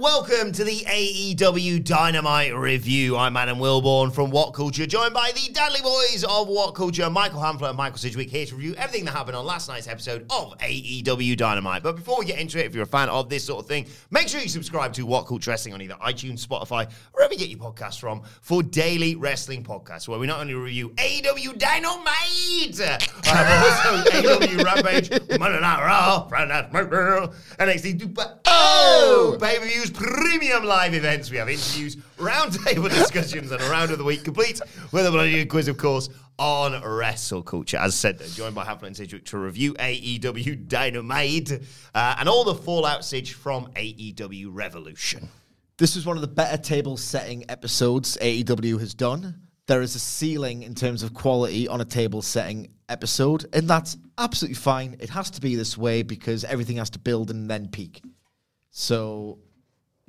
And welcome to the AEW Dynamite review. I'm Adam Wilborn from What Culture, joined by the Dudley Boys of What Culture, Michael Hamflett and Michael Sidgwick, here to review everything that happened on last night's episode of AEW Dynamite. But before we get into it, if you're a fan of this sort of thing, make sure you subscribe to What Culture Wrestling on either iTunes, Spotify, wherever you get your podcasts from, for daily wrestling podcasts, where we not only review AEW Dynamite, uh, but also AEW Rampage, Monday Night Raw, Friday Night SmackDown, NXT Super Oh! Pay-per-views, premium live events. We have interviews, roundtable discussions, and a round of the week complete with a bloody quiz, of course, on wrestle culture. As said, they're joined by Hamflett and Sidgwick to review AEW Dynamite uh, and all the fallout Sidge from AEW Revolution. This was one of the better table setting episodes AEW has done. There is a ceiling in terms of quality on a table setting episode, and that's absolutely fine. It has to be this way because everything has to build and then peak. So,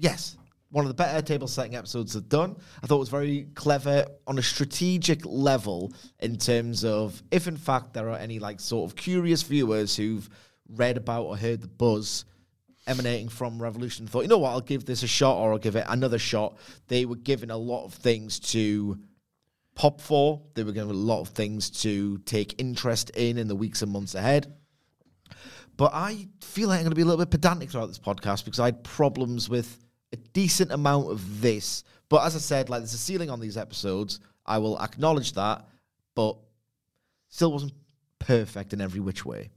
yes, one of the better table setting episodes they've done. I thought it was very clever on a strategic level in terms of if, in fact, there are any like sort of curious viewers who've read about or heard the buzz emanating from Revolution, thought, you know what, I'll give this a shot or I'll give it another shot. They were given a lot of things to pop for. They were given a lot of things to take interest in in the weeks and months ahead. But I feel like I'm going to be a little bit pedantic throughout this podcast because I had problems with a decent amount of this. But as I said, like there's a ceiling on these episodes. I will acknowledge that, but still wasn't perfect in every which way.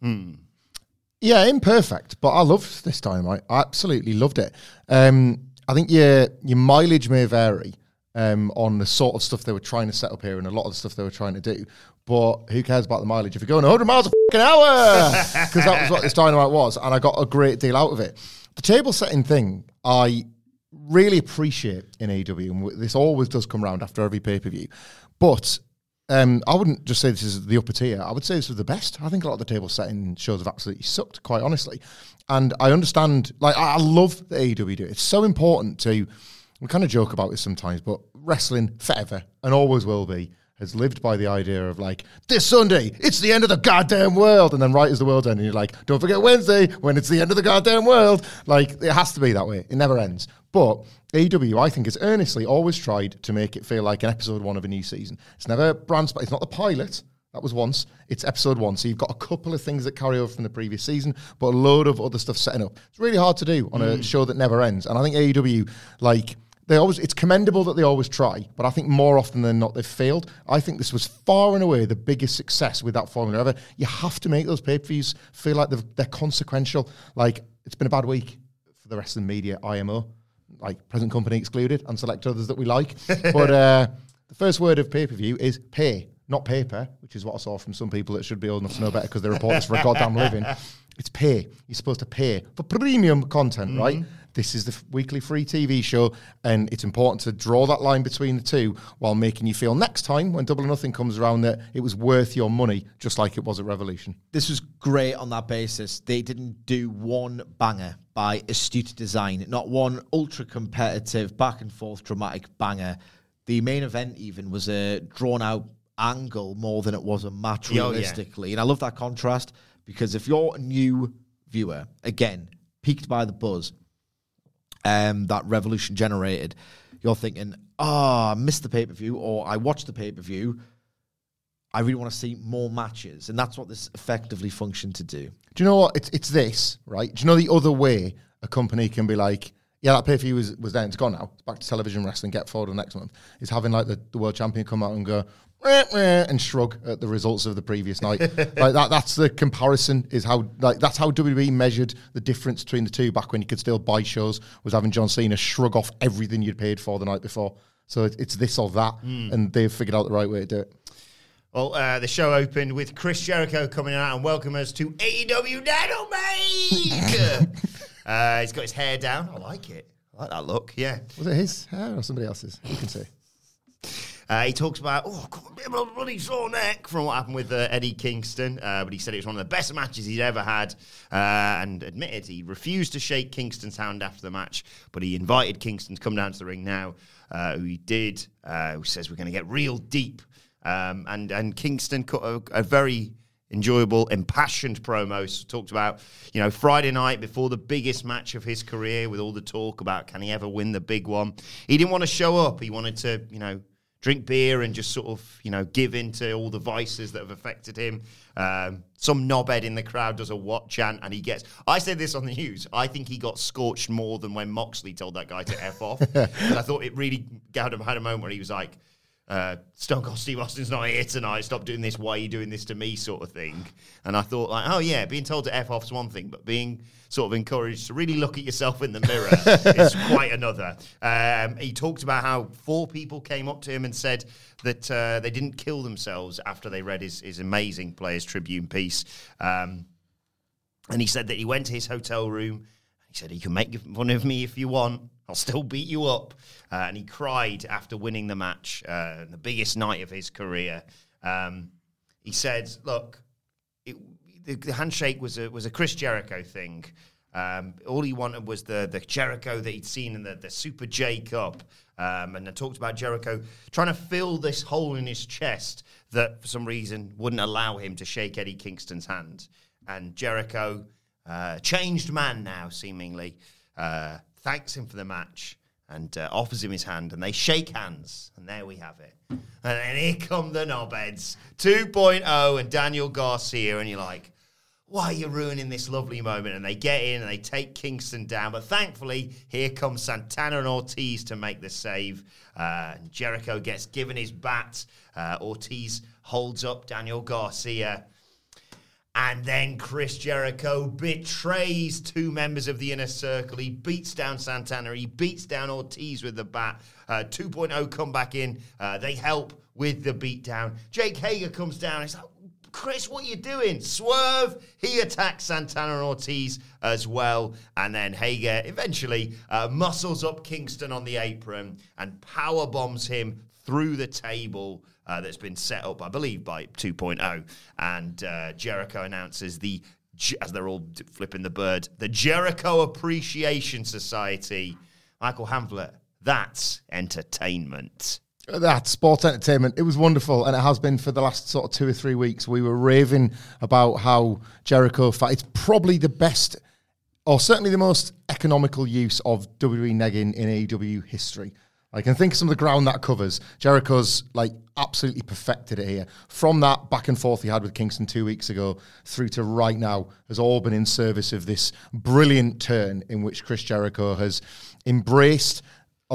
Yeah, imperfect, but I loved this time. I absolutely loved it. Um, I think your your mileage may vary um, on the sort of stuff they were trying to set up here and a lot of the stuff they were trying to do. But who cares about the mileage if you're going 100 miles a fucking hour? Because that was what this dynamite was, and I got a great deal out of it. The table setting thing, I really appreciate in AEW, and this always does come around after every pay per view. But um, I wouldn't just say this is the upper tier. I would say this was the best. I think a lot of the table setting shows have absolutely sucked, quite honestly. And I understand, like, I love the AEW do. It's so important to, we kind of joke about this sometimes, but wrestling forever and always will be has lived by the idea of like this Sunday, it's the end of the goddamn world, and then right as the world's ending, you're like, don't forget Wednesday when it's the end of the goddamn world. Like it has to be that way. It never ends. But AEW, I think, has earnestly always tried to make it feel like an episode one of a new season. It's never brand sp- It's not the pilot. That was once. It's episode one. So you've got a couple of things that carry over from the previous season, but a load of other stuff setting up. It's really hard to do on a mm. show that never ends. And I think AEW, like, they always it's commendable that they always try, but I think more often than not they've failed. I think this was far and away the biggest success with that formula ever. You have to make those pay per views feel like they're consequential. Like it's been a bad week for the rest of the media, IMO, like present company excluded, and select others that we like. but uh, the first word of pay per view is pay, not paper, which is what I saw from some people that should be old enough to know better because they report this for a goddamn living. It's pay. You're supposed to pay for premium content, right? this is the f- weekly free TV show, and it's important to draw that line between the two while making you feel next time when Double or Nothing comes around that it was worth your money, just like it was at Revolution. This was great on that basis. They didn't do one banger by astute design, not one ultra competitive, back and forth dramatic banger. The main event even was a drawn out angle more than it was a match Oh, yeah. realistically. And I love that contrast because if you're a new viewer, again, peaked by the buzz um, that Revolution generated, you're thinking, oh, I missed the pay per view, or I watched the pay per view. I really want to see more matches. And that's what this effectively functioned to do. Do you know what? It's it's this, right? Do you know the other way a company can be like, yeah, that pay per view was, was there, it's gone now. It's back to television wrestling, get forward to next month. Is having like the, the world champion come out and go, "Meh, meh," and shrug at the results of the previous night. like that that's the comparison, is how like that's how WWE measured the difference between the two back when you could still buy shows, was having John Cena shrug off everything you'd paid for the night before. So it, it's this or that, hmm. and they've figured out the right way to do it. Well, uh, the show opened with Chris Jericho coming out and welcome us to AEW Dynamite. uh, he's got his hair down. I like it. I like that look. Yeah. Was it his hair or somebody else's? You can say. Uh, he talks about, oh, got a bit of a bloody sore neck from what happened with uh, Eddie Kingston, uh, but he said it was one of the best matches he'd ever had uh, and admitted he refused to shake Kingston's hand after the match, but he invited Kingston to come down to the ring now, uh, who he did, uh, who says we're going to get real deep. Um, and, and Kingston cut a, a very enjoyable, impassioned promos. Talked about, you know, Friday night before the biggest match of his career with all the talk about can he ever win the big one. He didn't want to show up. He wanted to, you know, drink beer and just sort of, you know, give in to all the vices that have affected him. Um, some knobhead in the crowd does a what chant and he gets. I said this on the news. I think he got scorched more than when Moxley told that guy to F off. I thought it really a, had a moment where he was like, uh, Stone Cold Steve Austin's not here tonight. Stop doing this. Why are you doing this to me? Sort of thing. And I thought, like, oh yeah, being told to f off's one thing, but being sort of encouraged to really look at yourself in the mirror is quite another. Um, he talked about how four people came up to him and said that uh, they didn't kill themselves after they read his, his amazing Players Tribune piece. Um, and he said that he went to his hotel room. He said, You can make fun of me if you want. I'll still beat you up. Uh, and he cried after winning the match, uh, the biggest night of his career. Um, he said, Look, it, the, the handshake was a, was a Chris Jericho thing. Um, all he wanted was the, the Jericho that he'd seen in the, the Super J Cup. Um, and I talked about Jericho trying to fill this hole in his chest that for some reason wouldn't allow him to shake Eddie Kingston's hand. And Jericho, uh, changed man now, seemingly, uh, thanks him for the match and uh, offers him his hand, and they shake hands, and there we have it. And then here come the knobheads 2.0 and Daniel Garcia, and you're like, why are you ruining this lovely moment? And they get in and they take Kingston down. But thankfully, here comes Santana and Ortiz to make the save. Uh, and Jericho gets given his bat. Uh, Ortiz holds up Daniel Garcia. And then Chris Jericho betrays two members of the inner circle. He beats down Santana. He beats down Ortiz with the bat. Uh, 2.0 come back in. Uh, they help with the beatdown. Jake Hager comes down. He's like, Chris, what are you doing? Swerve. He attacks Santana and Ortiz as well. And then Hager eventually uh, muscles up Kingston on the apron and power bombs him through the table uh, that's been set up, I believe, by 2.0. And uh, Jericho announces the, as they're all flipping the bird, the Jericho Appreciation Society. Michael Hamflett, that's entertainment. That sports entertainment, it was wonderful, and it has been for the last sort of two or three weeks. We were raving about how Jericho fight. It's probably the best, or certainly the most economical use of WWE negging in AEW history. I can think of some of the ground that covers. Jericho's like absolutely perfected it here. From that back and forth he had with Kingston two weeks ago through to right now has all been in service of this brilliant turn in which Chris Jericho has embraced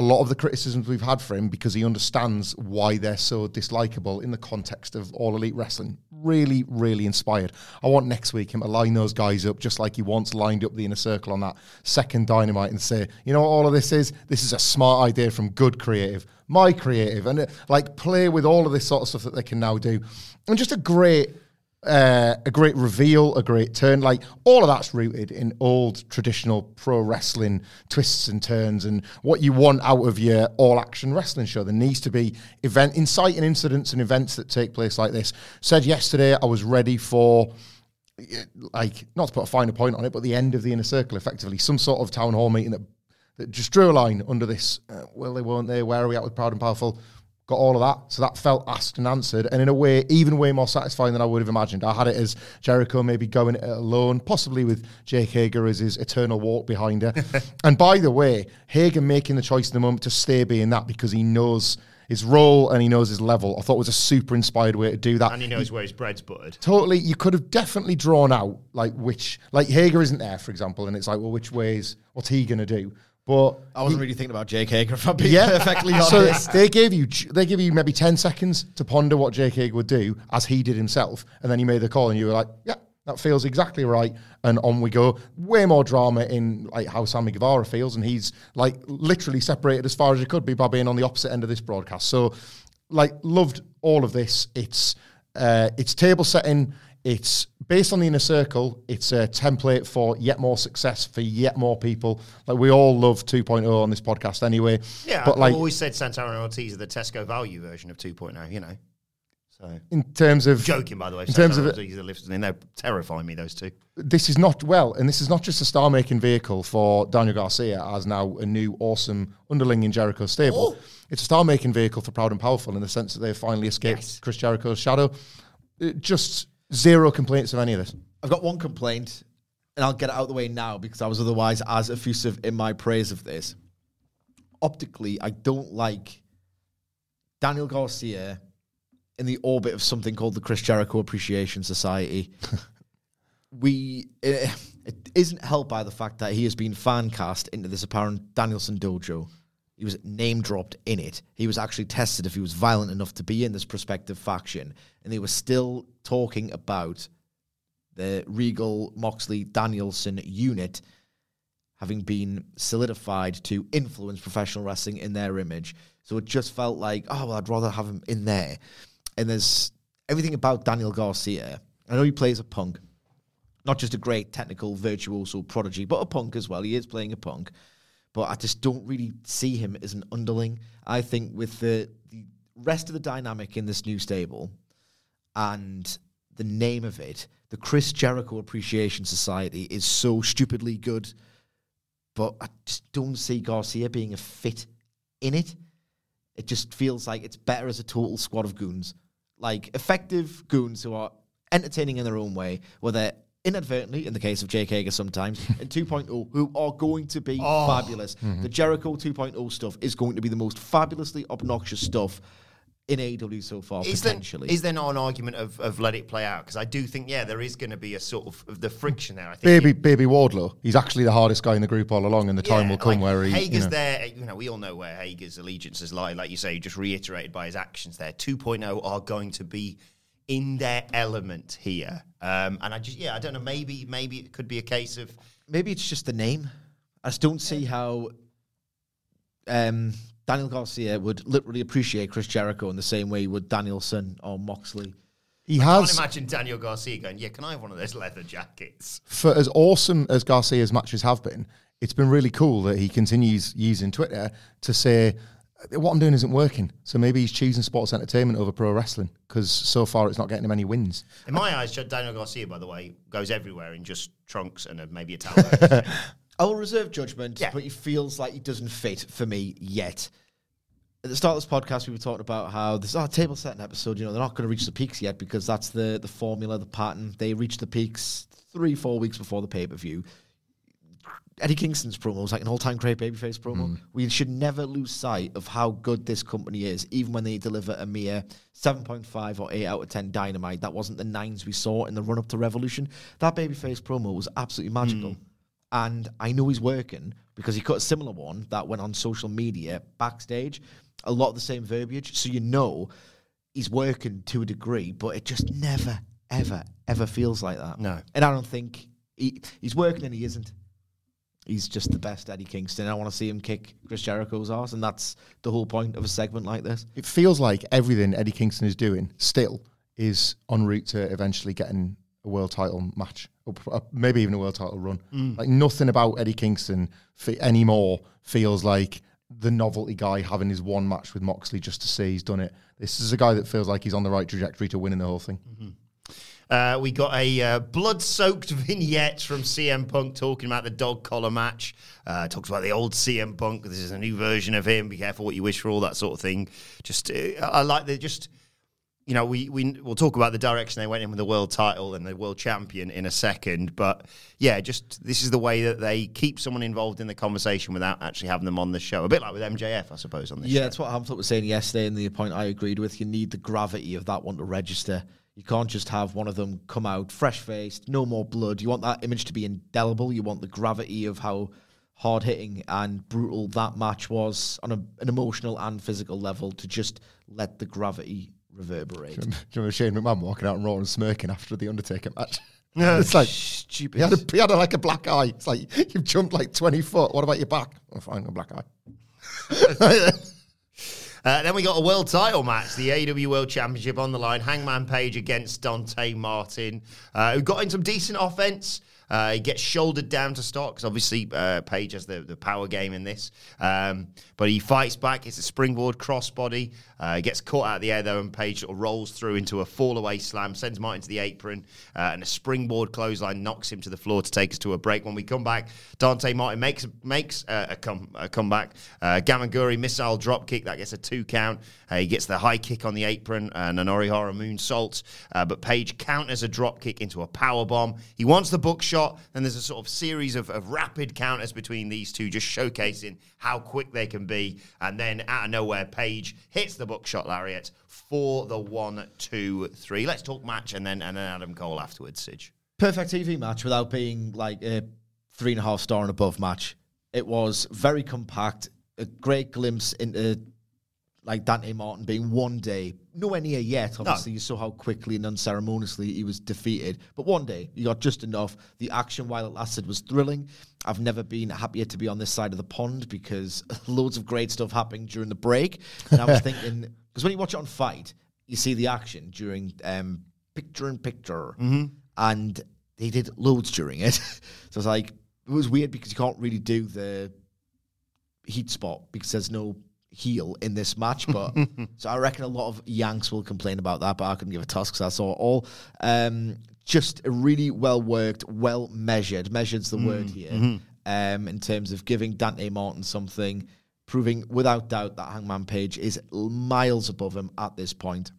a lot of the criticisms we've had for him because he understands why they're so dislikable in the context of all elite wrestling. Really, really inspired. I want next week him to line those guys up just like he once lined up the inner circle on that second dynamite and say, you know what all of this is? This is a smart idea from good creative, my creative, and uh, like play with all of this sort of stuff that they can now do. And just a great uh, a great reveal, a great turn. Like all of that's rooted in old traditional pro wrestling twists and turns and what you want out of your all action wrestling show. There needs to be event inciting incidents and events that take place like this. Said yesterday, I was ready for like not to put a finer point on it, but the end of the inner circle, effectively, some sort of town hall meeting that that just drew a line under this. Uh, well, they weren't there. Where are we at with Proud and Powerful? Got all of that, so that felt asked and answered, and in a way, even way more satisfying than I would have imagined. I had it as Jericho maybe going it alone, possibly with Jake Hager as his eternal walk behind her. and by the way, Hager making the choice in the moment to stay being that because he knows his role and he knows his level. I thought it was a super inspired way to do that. And he knows where his bread's buttered. Totally, you could have definitely drawn out like which, like Hager isn't there, for example, and it's like, well, which ways? What's he gonna do? But I wasn't really thinking about Jake Hager, if I'm being yeah, perfectly so honest. they gave you they give you maybe ten seconds to ponder what Jake Hager would do, as he did himself, and then you made the call, and you were like, yeah. That feels exactly right, and on we go. Way more drama in like how Sammy Guevara feels, and he's like literally separated as far as you could be by being on the opposite end of this broadcast. So, like, loved all of this. It's uh, it's table setting. It's based on the inner circle. It's a template for yet more success for yet more people. Like we all love 2.0 on this podcast anyway. Yeah, but I've like always said Santana and Ortiz are the Tesco value version of 2.0, you know. So in terms of joking, by the way. In terms of Santana it- and Ortiz are listening, they terrify me. Those two. this is not well, and this is not just a star making vehicle for Daniel Garcia as now a new awesome underling in Jericho stable. It's a star making vehicle for Proud and Powerful in the sense that they've finally escaped Yes. Chris Jericho's shadow. Uh, just zero complaints of any of this. I've got one complaint, and I'll get it out of the way now because I was otherwise as effusive in my praise of this. Optically, I don't like Daniel Garcia in the orbit of something called the Chris Jericho Appreciation Society. we uh, it isn't helped by the fact that he has been fan cast into this apparent Danielson dojo. He was name dropped in it. He was actually tested if he was violent enough to be in this prospective faction, and they were still talking about the Regal Moxley Danielson unit having been solidified to influence professional wrestling in their image. So it just felt like, oh, well, I'd rather have him in there. And there's everything about Daniel Garcia. I know he plays a punk, not just a great technical virtuoso prodigy, but a punk as well. He is playing a punk. But I just don't really see him as an underling. I think with the, the rest of the dynamic in this new stable and the name of it, the Chris Jericho Appreciation Society is so stupidly good, but I just don't see Garcia being a fit in it. It just feels like it's better as a total squad of goons, like effective goons who are entertaining in their own way, whether inadvertently, in the case of Jake Hager sometimes, and 2.0, who are going to be oh. fabulous. The mm-hmm. Jericho 2.0 stuff is going to be the most fabulously obnoxious stuff in AEW so far, Is potentially. is there not an argument of, of let it play out? Because I do think, yeah, there is going to be a sort of, of the friction there. I think Baby, baby Wardlow, he's actually the hardest guy in the group all along, and the time will come like, where he. Hager's you know. there. You know, we all know where Hager's allegiances lie. Like you say, just reiterated by his actions there. 2.0 are going to be in their element here. Um, and I just, yeah, I don't know. Maybe, maybe it could be a case of Maybe it's just the name. I just don't see how um, Daniel Garcia would literally appreciate Chris Jericho in the same way he would Danielson or Moxley. He I can't has, imagine Daniel Garcia going, "Yeah, can I have one of those leather jackets?" for as awesome as Garcia's matches have been, it's been really cool that he continues using Twitter to say, what I'm doing isn't working. So maybe he's choosing sports entertainment over pro wrestling because so far it's not getting him any wins. In my eyes, Daniel Garcia, by the way, goes everywhere in just trunks and a, maybe a towel. I will reserve judgment, Yeah. but he feels like he doesn't fit for me yet. At the start of this podcast, we were talking about how this is our table setting episode. You know, they're not going to reach the peaks yet because that's the the formula, the pattern. They reach the peaks three, four weeks before the pay per view. Eddie Kingston's promo was like an all time great babyface promo. Mm. We should never lose sight of how good this company is, even when they deliver a mere 7.5 or 8 out of 10 dynamite. That wasn't the nines we saw in the run up to Revolution. That babyface promo was absolutely magical. Mm. And I know he's working because he cut a similar one that went on social media backstage. A lot of the same verbiage. So you know he's working to a degree, but it just never, ever, ever feels like that. No. And I don't think he, he's working and he isn't. He's just the best Eddie Kingston. I want to see him kick Chris Jericho's ass, and that's the whole point of a segment like this. It feels like everything Eddie Kingston is doing still is en route to eventually getting a world title match, or uh, maybe even a world title run. Like nothing about Eddie Kingston fe- anymore feels like the novelty guy having his one match with Moxley just to say he's done it. This is a guy that feels like he's on the right trajectory to winning the whole thing. Uh, we got a uh, blood-soaked vignette from CM Punk talking about the dog collar match. Uh, talks about the old CM Punk. This is a new version of him. Be careful what you wish for, all that sort of thing. Just, uh, I like the just. You know, we we we'll talk about the direction they went in with the world title and the world champion in a second. But yeah, just this is the way that they keep someone involved in the conversation without actually having them on the show. A bit like with MJF, I suppose, on this Yeah, show. that's what Hamlet was saying yesterday, and the point I agreed with. You need the gravity of that one to register. You can't just have one of them come out fresh faced, no more blood. You want that image to be indelible. You want the gravity of how hard hitting and brutal that match was on a, an emotional and physical level to just let the gravity reverberate. Do you remember Shane McMahon walking out and roaring and smirking after the Undertaker match? Yeah, it's like Stupid. he had, a, he had a, like a black eye. It's like you've jumped like twenty foot. What about your back? I'm fine, a black eye. Uh, then we got a world title match, the AEW World Championship on the line. Hangman Page against Dante Martin, uh, who got in some decent offense. Uh, he gets shouldered down to start because obviously uh, Page has the, the power game in this. Um, but he fights back. It's a springboard crossbody. Uh, he gets caught out of the air though, and Page sort of rolls through into a fall away slam, sends Martin to the apron, uh, and a springboard clothesline knocks him to the floor to take us to a break. When we come back, Dante Martin makes makes uh, a, come, a comeback. Uh, Gamaguri missile drop kick that gets a two count. Uh, he gets the high kick on the apron and an Orihara moonsault, uh, but Page counters a drop kick into a power bomb. He wants the Buckshot. Then there's a sort of series of, of rapid counters between these two, just showcasing how quick they can be. And then out of nowhere, Page hits the Buckshot lariat for the one, two, three. Let's talk match and then and then Adam Cole afterwards, Sidge. perfect TV match without being like a three and a half star and above match. It was very compact, a great glimpse into like Dante Martin being one day, nowhere near yet. Obviously, you saw how quickly and unceremoniously he was defeated. But one day, you got just enough. The action while it lasted was thrilling. I've never been happier to be on this side of the pond because loads of great stuff happening during the break. And I was thinking, because when you watch it on FITE, you see the action during um, picture in picture, and they did loads during it. so it's like it was weird because you can't really do the heat spot because there's no heel in this match. But so I reckon a lot of Yanks will complain about that, but I couldn't give a toss because I saw it all. Um, just a really well worked, well measured. Measured's the word here. Um, in terms of giving Dante Martin something, proving without doubt that Hangman Page is miles above him at this point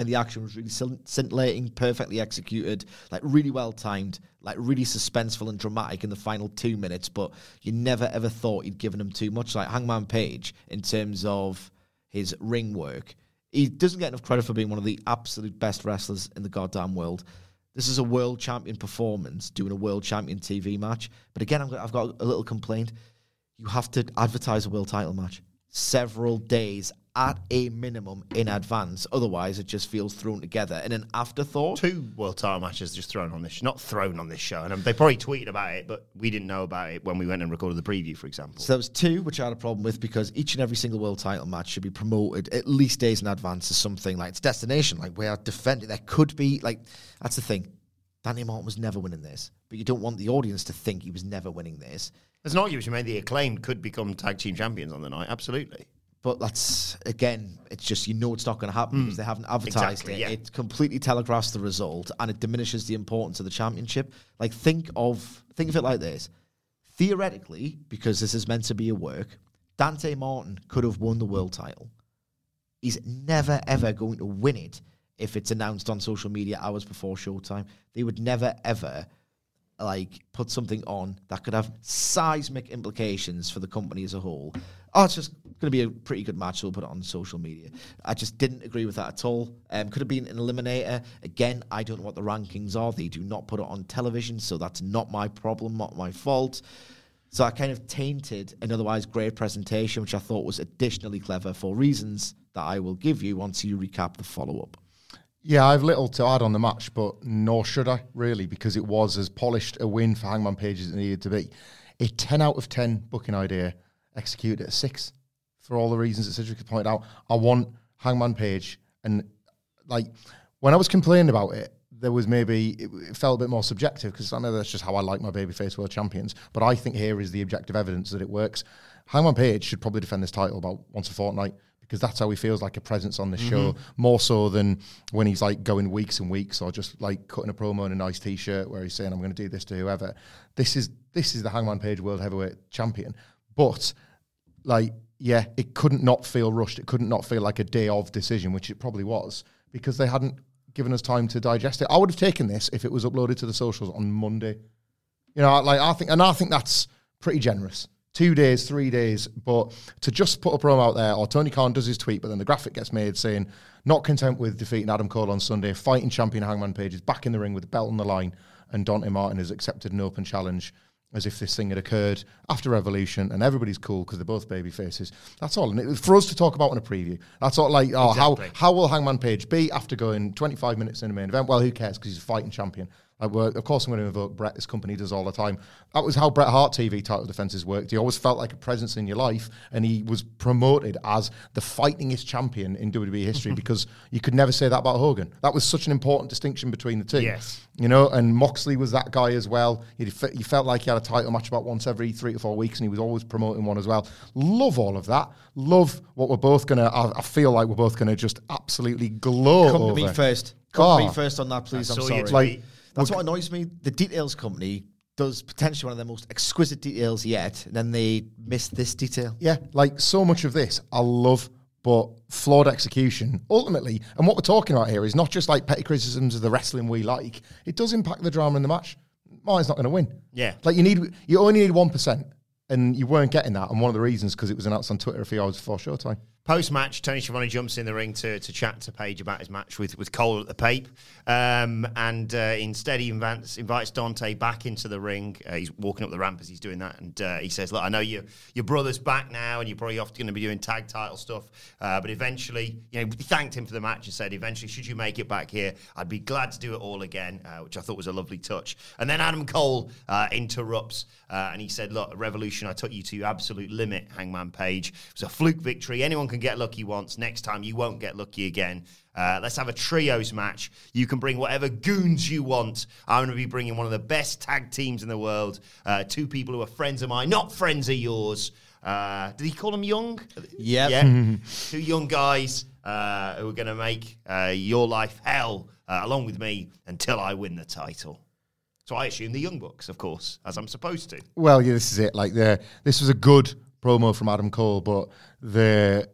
and the action was really scintillating, perfectly executed, like really well timed, like really suspenseful and dramatic in the final two minutes. But you never ever thought he'd given him too much. Like Hangman Page, in terms of his ring work, he doesn't get enough credit for being one of the absolute best wrestlers in the goddamn world. This is a world champion performance doing a world champion TV match. But again, I've got a little complaint. You have to advertise a world title match several days at a minimum in advance. Otherwise, it just feels thrown together in an afterthought. Two world title matches just thrown on this, not thrown on this show, and um, they probably tweeted about it, but we didn't know about it when we went and recorded the preview, for example. So there was two, which I had a problem with because each and every single world title match should be promoted at least days in advance as something like it's destination, like we are defending. There could be like that's the thing. Danny Martin was never winning this, but you don't want the audience to think he was never winning this. There's an argument to be made the acclaimed could become tag team champions on the night. Absolutely. But that's again, it's just you know it's not going to happen because mm. they haven't advertised Exactly, it. yeah. It completely telegraphs the result and it diminishes the importance of the championship. Like think of think of it like this: theoretically, because this is meant to be a work, Dante Martin could have won the world title. He's never ever going to win it if it's announced on social media hours before showtime. They would never ever like put something on that could have seismic implications for the company as a whole. Oh, it's just going to be a pretty good match, so we'll put it on social media. I just didn't agree with that at all. Um, could have been an eliminator. Again, I don't know what the rankings are. They do not put it on television, so that's not my problem, not my fault. So I kind of tainted an otherwise great presentation, which I thought was additionally clever for reasons that I will give you once you recap the follow up. Yeah, I've little to add on the match, but nor should I really, because it was as polished a win for Hangman Page as it needed to be. A 10 out of 10 booking idea executed at 6 for all the reasons that Cedric pointed out. I want Hangman Page, and like when I was complaining about it, there was maybe it, it felt a bit more subjective because I know that's just how I like my babyface world champions. But I think here is the objective evidence that it works. Hangman Page should probably defend this title about once a fortnight because that's how he feels like a presence on the show, mm-hmm. more so than when he's like going weeks and weeks or just like cutting a promo in a nice t-shirt where he's saying, "I'm going to do this to whoever." This is this is the Hangman Page World Heavyweight Champion, but like yeah, it couldn't not feel rushed. It couldn't not feel like a day of decision, which it probably was because they hadn't given us time to digest it. I would have taken this if it was uploaded to the socials on Monday. You know, like I think, and I think that's pretty generous. Two days, three days, but to just put a promo out there, or Tony Khan does his tweet, but then the graphic gets made saying, not content with defeating Adam Cole on Sunday, fighting champion Hangman Page is back in the ring with the belt on the line, and Dante Martin has accepted an open challenge as if this thing had occurred after Revolution, and everybody's cool because they're both baby faces. That's all. And it was for us to talk about in a preview. That's all. Like, oh, Exactly. how how will Hangman Page be after going 25 minutes in the main event? Well, who cares because he's a fighting champion. Like, well, of course, I'm going to invoke Brett. This company does all the time. That was how Bret Hart TV title defenses worked. He always felt like a presence in your life, and he was promoted as the fightingest champion in WWE history because you could never say that about Hogan. That was such an important distinction between the two. Yes. You know, and Moxley was that guy as well. He, fe- he felt like he had a title match about once every three to four weeks, and he was always promoting one as well. Love all of that. Love what we're both gonna. I, I feel like we're both gonna just absolutely glow. Come to over. me first. Come to Oh. me ah. first on that, please. I I'm sorry. Like, That's what annoys me. The details company does potentially one of the most exquisite details yet, and then they miss this detail. Yeah, like so much of this I love, but flawed execution ultimately. And what we're talking about here is not just like petty criticisms of the wrestling we like. It does impact the drama in the match. Martin's not going to win. Yeah. like you need you only need one percent, and you weren't getting that. And one of the reasons because it was announced on Twitter a few hours before showtime. Post match, Tony Schiavone jumps in the ring to, to chat to Page about his match with, with Cole at the Pape. Um, and uh, instead, he invites, invites Dante back into the ring. Uh, he's walking up the ramp as he's doing that. And uh, he says, Look, I know you, your brother's back now, and you're probably off going to be doing tag title stuff. Uh, but eventually, you know, he thanked him for the match and said, Eventually, should you make it back here, I'd be glad to do it all again, uh, which I thought was a lovely touch. And then Adam Cole uh, interrupts. And he said, Look, Revolution, I took you to your absolute limit, Hangman Page. It was a fluke victory. Anyone can get lucky once. Next time, you won't get lucky again. Uh, let's have a trios match. You can bring whatever goons you want. I'm going to be bringing one of the best tag teams in the world. Uh, two people who are friends of mine, not friends of yours. Uh, did he call them young? Yep. Yeah. Two young guys uh, who are going to make uh, your life hell uh, along with me until I win the title. So I assume the Young Bucks, of course, as I'm supposed to. Well, yeah, this is it. Like the this was a good promo from Adam Cole, but the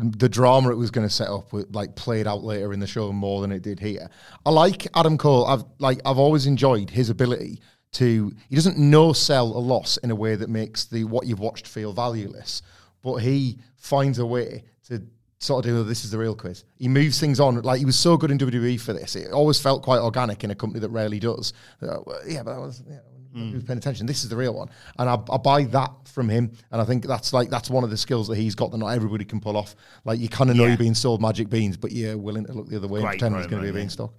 the drama it was going to set up with, like played out later in the show more than it did here. I like Adam Cole. I've like I've always enjoyed his ability to he doesn't no sell a loss in a way that makes the what you've watched feel valueless, but he finds a way to sort of do this is the real quiz. He moves things on like he was so good in WWE for this. It always felt quite organic in a company that rarely does. Uh, yeah, but that was yeah, who's paying attention. This is the real one, and I, I buy that from him. And I think that's like that's one of the skills that he's got that not everybody can pull off. Like you kind of know Yeah. you're being sold magic beans, but you're willing to look the other way and Great pretend it's going to be a yeah. beanstalk.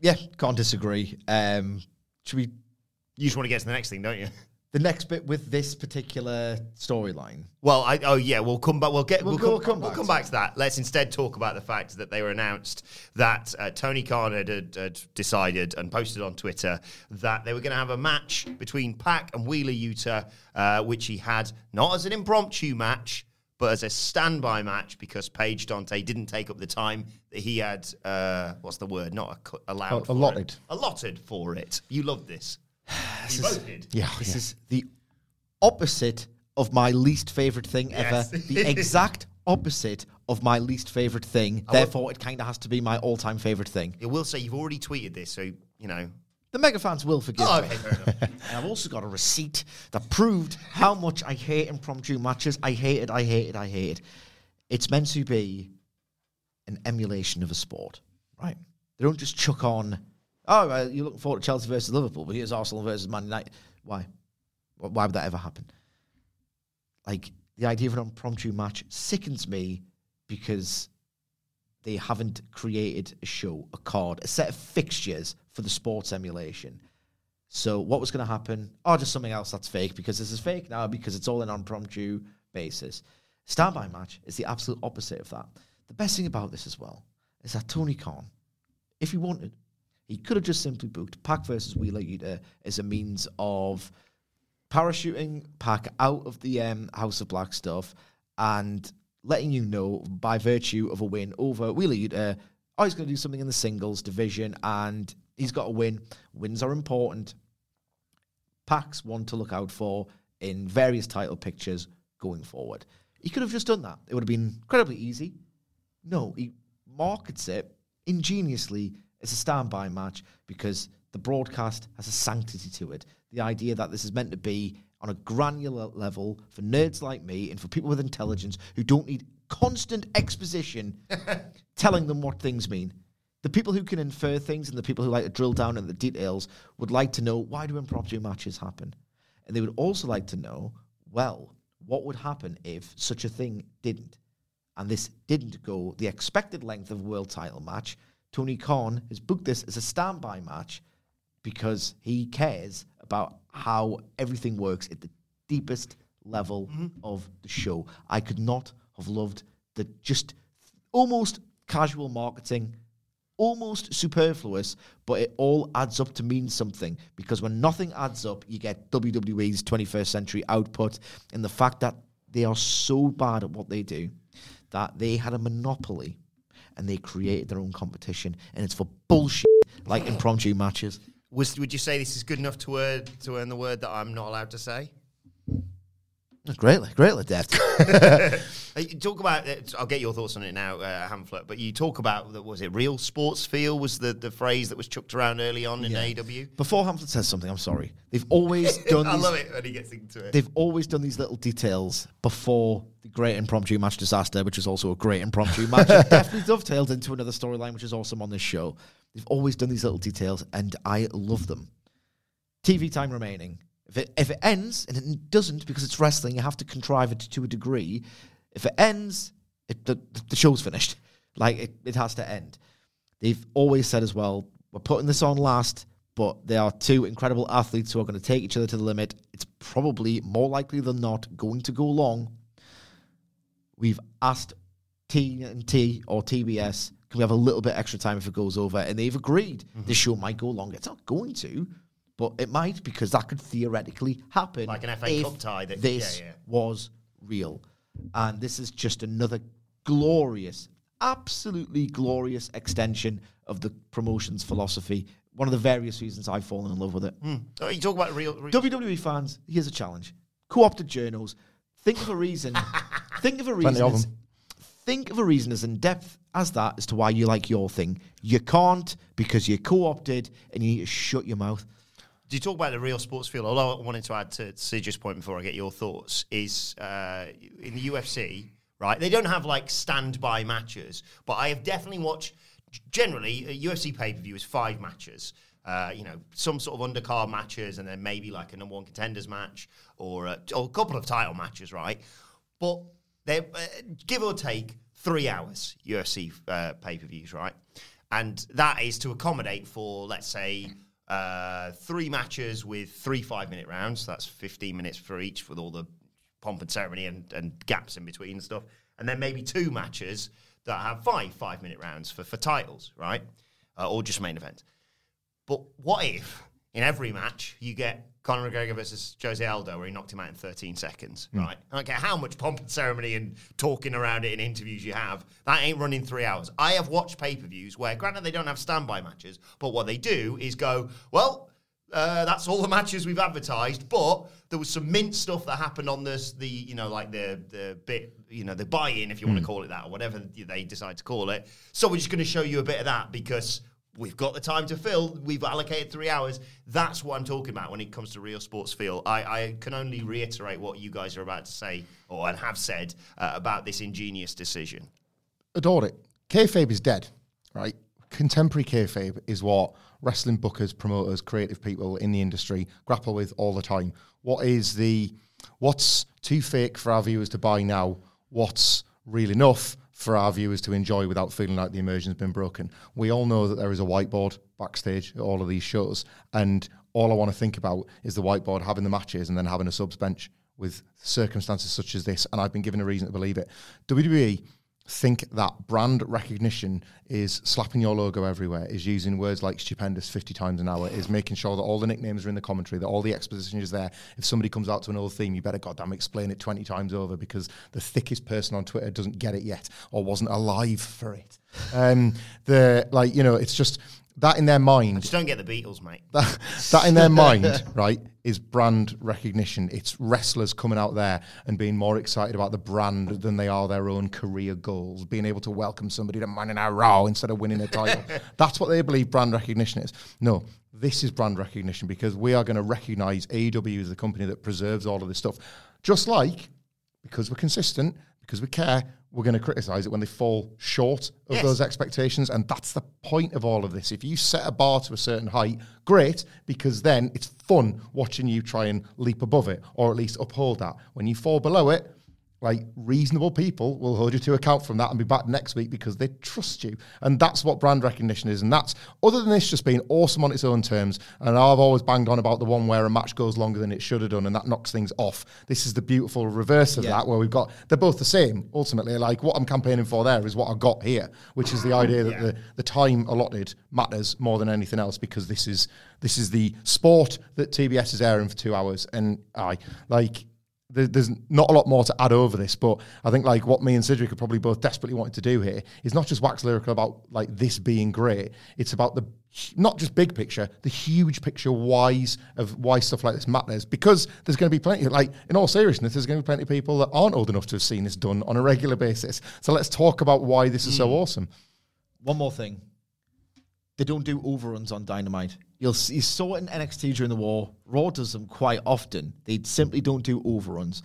Yeah, can't disagree. Um, should we You just want to get to the next thing, don't you? The next bit with this particular storyline? Well, I, oh yeah, we'll come back. We'll get. We'll, We'll go- come, come we'll back come to back to that. Let's instead talk about the fact that they were announced that uh, Tony Khan had, had, decided and posted on Twitter that they were going to have a match between PAC and Wheeler Yuta, uh, which he had not as an impromptu match. But as a standby match, because Page Dante didn't take up the time that he had, uh, what's the word? Not a, allowed. For it. allotted. Allotted for it. You love this. you both did. Yeah, This yeah. is the opposite of my least favorite thing Yes. ever. the exact opposite of my least favorite thing. Therefore, it kind of has to be my all-time favorite thing. I will say you've already tweeted this, so you know. The mega fans will forgive Oh, me. okay, fair enough. And I've also got a receipt that proved how much I hate impromptu matches. I hate it, I hate it, I hate it. It's meant to be an emulation of a sport, right? They don't just chuck on, oh, uh, you're looking forward to Chelsea versus Liverpool, but here's Arsenal versus Man United. Why? Why would that ever happen? Like, the idea of an impromptu match sickens me because they haven't created a show, a card, a set of fixtures for the sports emulation. So what was going to happen? Oh, just something else that's fake because this is fake now because it's all an impromptu basis. Standby match is the absolute opposite of that. The best thing about this as well is that Tony Khan if he wanted, he could have just simply booked PAC versus Wheeler Yuta as a means of parachuting PAC out of the um, House of Black stuff and letting you know by virtue of a win over Wheeler Yuta, oh, he's going to do something in the singles division and he's got a win. Wins are important. PAC's one to look out for in various title pictures going forward. He could have just done that. It would have been incredibly easy. No, he markets it ingeniously as a standby match because the broadcast has a sanctity to it. The idea that this is meant to be on a granular level for nerds like me and for people with intelligence who don't need constant exposition telling them what things mean. The people who can infer things and the people who like to drill down in the details would like to know why do impromptu matches happen? And they would also like to know, well, what would happen if such a thing didn't? And this didn't go the expected length of a world title match. Tony Khan has booked this as a standby match because he cares about how everything works at the deepest level mm-hmm. of the show. I could not have loved the just almost casual marketing, almost superfluous, but it all adds up to mean something because when nothing adds up, you get WWE's 21st century output and the fact that they are so bad at what they do that they had a monopoly and they created their own competition and it's for bullshit like impromptu matches. Was, would you say this is good enough to, word, to earn the word that I'm not allowed to say? Greatly, greatly. Uh, talk about. uh, I'll get your thoughts on it now, uh, Hamflett. But you talk about that. Was it real sports feel? Was the, the phrase that was chucked around early on in AW? Before Hamlet says something, I'm sorry. They've always done. I these, love it when he gets into it. They've always done these little details before the great impromptu match disaster, which is also a great impromptu match. It definitely dovetailed into another storyline, which is awesome on this show. They've always done these little details, and I love them. TV time remaining. If it if it ends, and it doesn't because it's wrestling, you have to contrive it to a degree. If it ends, it, the, the show's finished. Like it, it has to end. They've always said as well, we're putting this on last, but there are two incredible athletes who are going to take each other to the limit. It's probably more likely than not going to go long. We've asked TNT or TBS, can we have a little bit extra time if it goes over? And they've agreed mm-hmm. this show might go longer. It's not going to, but it might because that could theoretically happen. Like an FA if Cup tie that- this yeah, yeah. was real. And this is just another glorious, absolutely glorious extension of the promotion's philosophy. One of the various reasons I've fallen in love with it. Hmm. Oh, you talk about real. real WWE fans, here's a challenge. Co-opted journals. Think of a reason. think of a Plenty reason. of As, them. think of a reason as in depth as that as to why you like your thing. You can't because you're co-opted and you need to shut your mouth. Do you talk about the real sports feel? All I wanted to add to Sija's point before I get your thoughts is uh, in the UFC, right? They don't have like standby matches, but I have definitely watched. Generally, a UFC pay per view is five matches. Uh, you know, some sort of undercard matches, and then maybe like a number one contenders match or a, or a couple of title matches, right? But they uh, give or take three hours UFC uh, pay per views, right? And that is to accommodate for, let's say, uh, three matches with three five minute rounds. That's 15 minutes for each with all the pomp and ceremony and, and gaps in between and stuff. And then maybe two matches that have five five minute rounds for, for titles, right? Uh, or just main events. But what if in every match you get Conor McGregor versus Jose Aldo where he knocked him out in 13 seconds, right? I don't care how much pomp and ceremony and talking around it in interviews you have, that ain't running three hours. I have watched pay per views where, granted, they don't have standby matches, but what they do is go, well, uh, that's all the matches we've advertised, but there was some mint stuff that happened on this, the you know, like the the bit, you know, the buy-in, if you want to call it that, or whatever they decide to call it. So we're just going to show you a bit of that because we've got the time to fill. We've allocated three hours. That's what I'm talking about when it comes to real sports feel. I, I can only reiterate what you guys are about to say or and have said uh, about this ingenious decision. adored it. Kayfabe is dead, right? Contemporary kayfabe is what wrestling bookers, promoters, creative people in the industry grapple with all the time. What is the what's too fake for our viewers to buy now? What's real enough for our viewers to enjoy without feeling like the immersion's been broken? We all know that there is a whiteboard backstage at all of these shows, and all I want to think about is the whiteboard having the matches and then having a subs bench with circumstances such as this. And I've been given a reason to believe it. WWE think that brand recognition is slapping your logo everywhere, is using words like stupendous 50 times an hour, is making sure that all the nicknames are in the commentary, that all the exposition is there. If somebody comes out to an old theme, you better goddamn explain it 20 times over because the thickest person on Twitter doesn't get it yet or wasn't alive for it. Um, the like, you know, it's just that in their mind. Just don't get the Beatles, mate. That, that in their mind, right, is brand recognition. It's wrestlers coming out there and being more excited about the brand than they are their own career goals. Being able to welcome somebody to Man in Night Row instead of winning a title. That's what they believe brand recognition is. No, this is brand recognition because we are going to recognize AEW as the company that preserves all of this stuff. Just like, because we're consistent, because we care, we're going to criticize it when they fall short of Yes. those expectations. And that's the point of all of this. If you set a bar to a certain height, great, because then it's fun watching you try and leap above it or at least uphold that. When you fall below it, like reasonable people will hold you to account from that and be back next week because they trust you. And that's what brand recognition is. And that's other than this just being awesome on its own terms. And I've always banged on about the one where a match goes longer than it should have done and that knocks things off. This is the beautiful reverse of that, where we've got they're both the same ultimately. Like what I'm campaigning for there is what I got here, which is the idea that the, the time allotted matters more than anything else because this is this is the sport that TBS is airing for two hours. And I like there's not a lot more to add over this, but I think like what me and Sidgwick are probably both desperately wanting to do here is not just wax lyrical about like this being great. It's about the not just big picture, the huge picture whys of why stuff like this matters. Because there's going to be plenty, like in all seriousness, there's going to be plenty of people that aren't old enough to have seen this done on a regular basis. So let's talk about why this is so hmm. awesome. One more thing. They don't do overruns on Dynamite. You'll s- you saw it in NXT during the war. Raw does them quite often. They simply don't do overruns.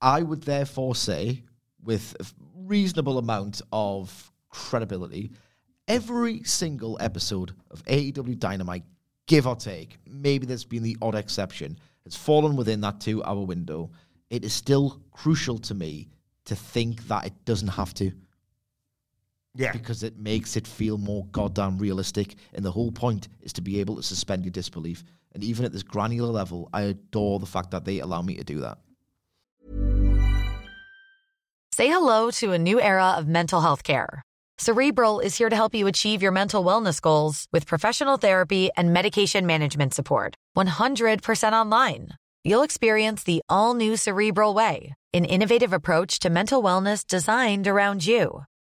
I would therefore say, with a reasonable amount of credibility, every single episode of AEW Dynamite, give or take, maybe there's been the odd exception, has fallen within that two hour window. It is still crucial to me to think that it doesn't have to Yeah. because it makes it feel more goddamn realistic. And the whole point is to be able to suspend your disbelief. And even at this granular level, I adore the fact that they allow me to do that. Say hello to a new era of mental health care. Cerebral is here to help you achieve your mental wellness goals with professional therapy and medication management support. 100% online. You'll experience the all new Cerebral Way, an innovative approach to mental wellness designed around you.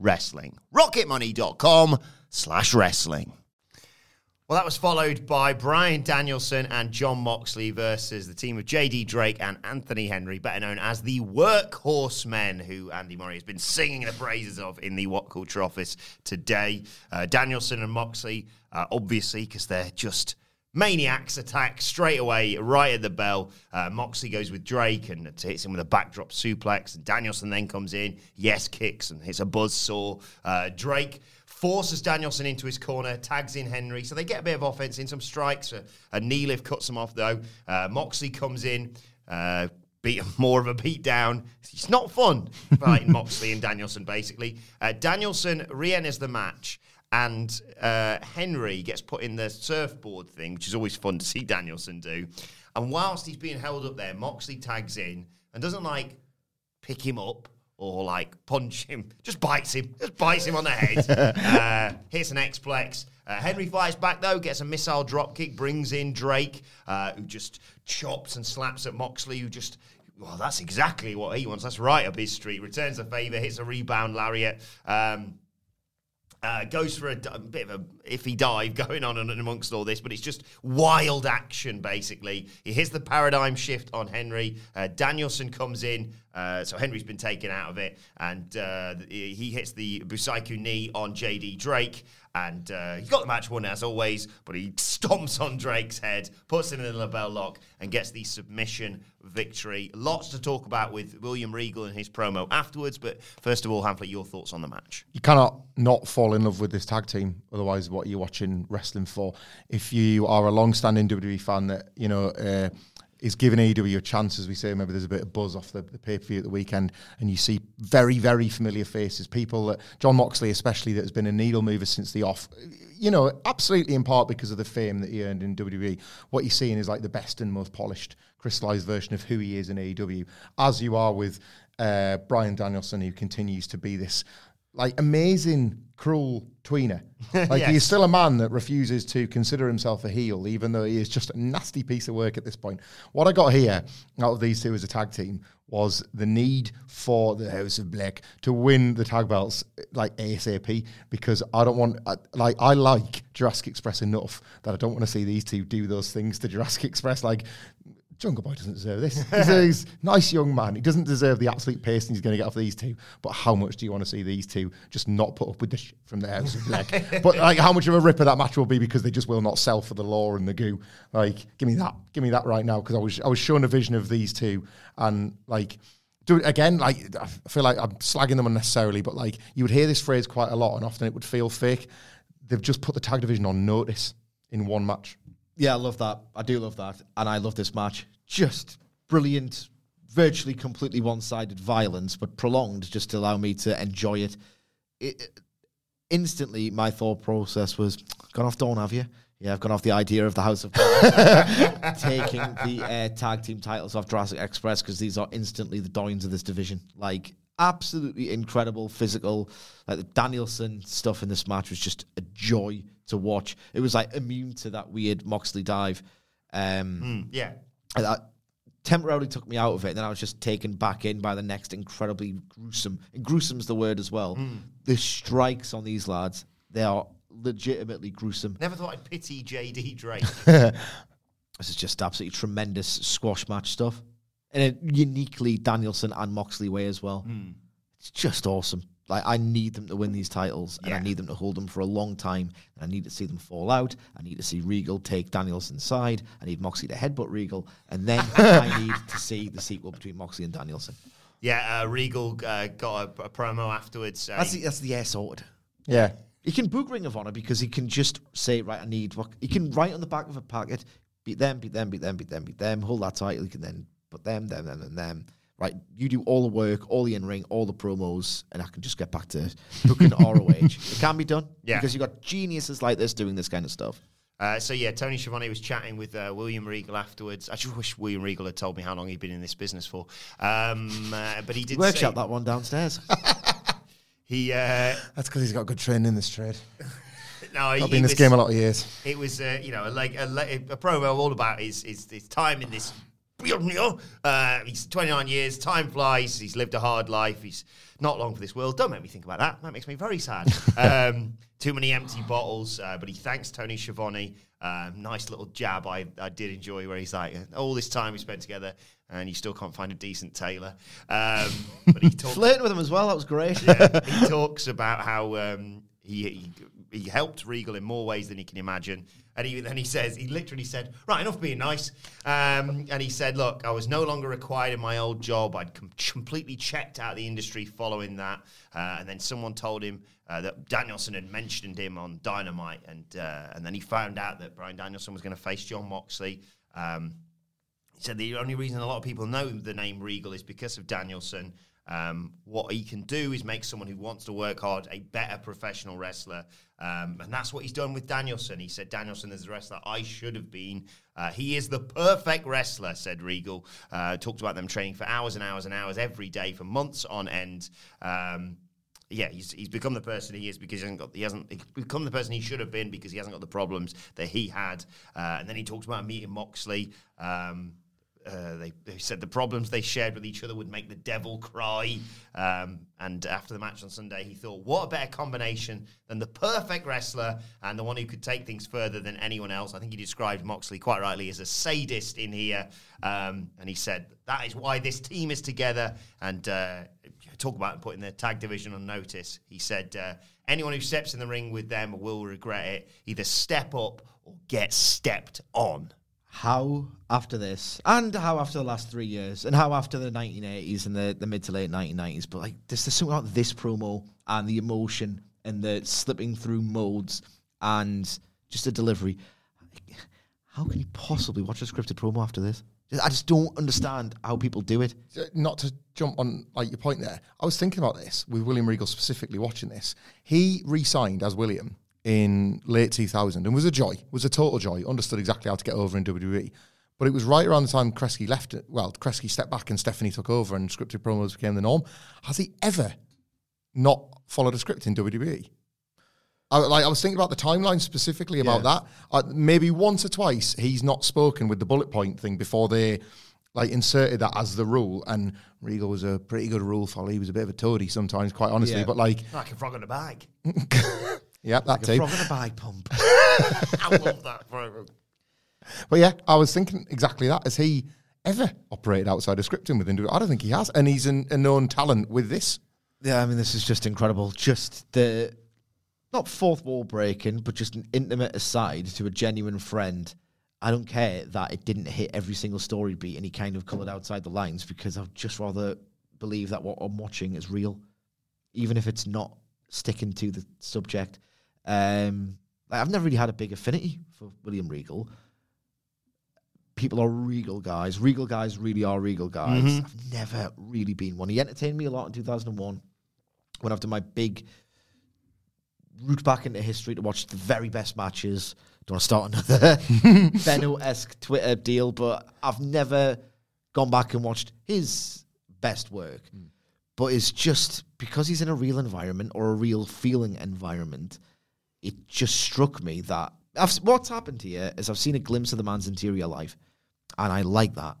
wrestling. rocketmoney.com slash wrestling. Well, that was followed by Brian Danielson and Jon Moxley versus the team of JD Drake and Anthony Henry, better known as the Workhorsemen, who Andy Murray has been singing the praises of in the WhatCulture office today. Uh, Danielson and Moxley, uh, obviously, because they're just maniacs, attack straight away, right at the bell. Uh, Moxley goes with Drake and hits him with a backdrop suplex. And Danielson then comes in, yes, kicks and hits a buzz saw. Uh, Drake forces Danielson into his corner, tags in Henry. So they get a bit of offense in, some strikes. A, a knee lift cuts them off, though. Uh, Moxley comes in. Uh, beat more of a beat down. It's not fun fighting Moxley and Danielson, basically. Uh, Danielson re enters the match, and uh, Henry gets put in the surfboard thing, which is always fun to see Danielson do. And whilst he's being held up there, Moxley tags in and doesn't like pick him up or like punch him, just bites him, just bites him on the head. uh, hits an X-Plex. Uh, Henry fires back though, gets a missile drop kick, brings in Drake, uh, who just chops and slaps at Moxley, who just. Well, that's exactly what he wants. That's right up his street. Returns the favor, hits a rebound lariat. Um, uh, goes for a bit of a iffy dive going on and amongst all this, but it's just wild action basically. He hits the paradigm shift on Henry. Uh, Danielson comes in, uh, so Henry's been taken out of it, and uh, he he hits the Busaiku knee on JD Drake. And uh, he got the match won as always, but he stomps on Drake's head, puts him in the LeBell Lock, and gets the submission victory. Lots to talk about with William Regal and his promo afterwards, but first of all, Hamflett, your thoughts on the match? you cannot not fall in love with this tag team. Otherwise, what you're watching wrestling for? If you are a long-standing WWE fan that you know uh, is giving AEW a chance, as we say, maybe there's a bit of buzz off the, the pay-per-view at the weekend, and you see very, very familiar faces. People that Jon Moxley, especially, that has been a needle mover since the off. You know, absolutely in part because of the fame that he earned in WWE. What you're seeing is like the best and most polished, crystallized version of who he is in AEW, as you are with uh, Brian Danielson, who continues to be this like amazing cruel tweener. Like Yes. he's still a man that refuses to consider himself a heel, even though he is just a nasty piece of work at this point. What I got here out of these two as a tag team was the need for the House of Black to win the tag belts like ASAP because I don't want I, like I like Jurassic Express enough that I don't want to see these two do those things to Jurassic Express like Jungle Boy doesn't deserve this. He's a nice young man. He doesn't deserve the absolute pacing he's going to get off these two. But how much do you want to see these two just not put up with the shit from the House of Black? but like, how much of a ripper that match will be because they just will not sell for the law and the goo. Like, give me that, give me that right now because I was I was shown a vision of these two and like. Do it again, like I feel like I'm slagging them unnecessarily, but like you would hear this phrase quite a lot, and often it would feel fake. They've just put the tag division on notice in one match. Yeah, I love that. I do love that. And I love this match. Just brilliant, virtually completely one sided violence, but prolonged just to allow me to enjoy it. it. it- Instantly, my thought process was gone off Dawn, have you? Yeah, I've gone off the idea of the House of taking the uh, tag team titles off Jurassic Express because these are instantly the Doyens of this division. Like, absolutely incredible physical. Like, the Danielson stuff in this match was just a joy to watch. It was like immune to that weird Moxley dive. Um, Yeah. and that temporarily took me out of it. And then I was just taken back in by the next incredibly gruesome. And gruesome's the word as well. The strikes on these lads, they are legitimately gruesome. Never thought I'd pity JD Drake. This is just absolutely tremendous squash match stuff. In a uniquely Danielson and Moxley way as well. It's just awesome. Like I need them to win these titles, and I need them to hold them for a long time. And I need to see them fall out. I need to see Regal take Danielson's side. I need Moxley to headbutt Regal, and then I need to see the sequel between Moxley and Danielson. yeah, uh, Regal uh, got a, a promo afterwards. saying- That's the, that's the air sorted. Yeah. He can book Ring of Honor because he can just say, right, I need what he can write on the back of a packet, beat them, beat them, beat them, beat them, beat them, hold that title. He can then put them, them, them, and them. right, you do all the work, all the in ring, all the promos, and I can just get back to booking ROH. It can be done. Yeah. Because you've got geniuses like this doing this kind of stuff. Uh, so yeah, Tony Schiavone was chatting with uh, William Regal afterwards. I just wish William Regal had told me how long he'd been in this business for. Um, uh, but he did say Workshop that one downstairs. he uh, That's because he's got good training in this trade. no, he, I've been in this was- game a lot of years. It was, uh, you know, like a, a promo all about his, his, his time in this. Uh, he's 29 years. Time flies. He's lived a hard life. He's not long for this world. Don't make me think about that. That makes me very sad. um, too many empty bottles. Uh, but he thanks Tony Schiavone. Um, nice little jab I, I did enjoy where he's like, all this time we spent together and you still can't find a decent tailor. Um, but he talks Flirting with him as well. That was great. yeah, he talks about how um, he, he he helped Regal in more ways than he can imagine. And he, then he says, he literally said, right, enough being nice. Um, and he said, look, I was no longer required in my old job. I'd com- completely checked out the industry following that. Uh, and then someone told him uh, that Danielson had mentioned him on Dynamite. And, uh, and then he found out that Brian Danielson was going to face Jon Moxley. Um, he said the only reason a lot of people know the name Regal is because of Danielson. Um, what he can do is make someone who wants to work hard a better professional wrestler. Um, and that's what he's done with Danielson. He said, Danielson is the wrestler I should have been. Uh, he is the perfect wrestler, said Regal. Uh, talked about them training for hours and hours and hours every day for months on end. Um, yeah, he's, he's become the person he is because he hasn't got he hasn't become the person he should have been because he hasn't got the problems that he had. Uh, and then he talks about meeting Moxley. Um, uh, they, they said the problems they shared with each other would make the devil cry. Um, and after the match on Sunday, he thought, what a better combination than the perfect wrestler and the one who could take things further than anyone else. I think he described Moxley quite rightly as a sadist in here. Um, and he said, that is why this team is together. And uh, talk about putting the tag division on notice. He said, uh, anyone who steps in the ring with them will regret it. Either step up or get stepped on. How after this, and how after the last three years, and how after the 1980s and the, the mid to late 1990s, but like there's, there's something about this promo and the emotion and the slipping through modes and just the delivery. How can you possibly watch a scripted promo after this? I just don't understand how people do it. Not to jump on like your point there. I was thinking about this with William Regal specifically watching this. He re-signed as William in late 2000 and was a joy, was a total joy. Understood exactly how to get over in WWE. But it was right around the time Kresge left it. Well, Kresge stepped back and Stephanie took over and scripted promos became the norm. Has he ever not followed a script in WWE? I, like I was thinking about the timeline specifically about that. Uh, maybe once or twice he's not spoken with the bullet point thing before they like inserted that as the rule. And Regal was a pretty good rule follower. He was a bit of a toady sometimes, quite honestly. Yeah. But like, Like a frog in a bag. yeah, that A too. frog in a bag pump. I love that. But yeah, I was thinking exactly that. Has he ever operated outside of scripting within? WWE? I don't think he has, and he's an, a known talent with this. Yeah, I mean, this is just incredible. Just the not fourth wall breaking, but just an intimate aside to a genuine friend. I don't care that it didn't hit every single story beat and he kind of coloured outside the lines because I'd just rather believe that what I'm watching is real, even if it's not sticking to the subject. Um, like, I've never really had a big affinity for William Regal. People are regal guys. Regal guys really are regal guys. I've never really been one. He entertained me a lot in 2001 when after my big route back into history to watch the very best matches. Don't want to start another Benno esque Twitter deal, but I've never gone back and watched his best work. But it's just because he's in a real environment or a real feeling environment, it just struck me that I've, what's happened here is I've seen a glimpse of the man's interior life, and I like that.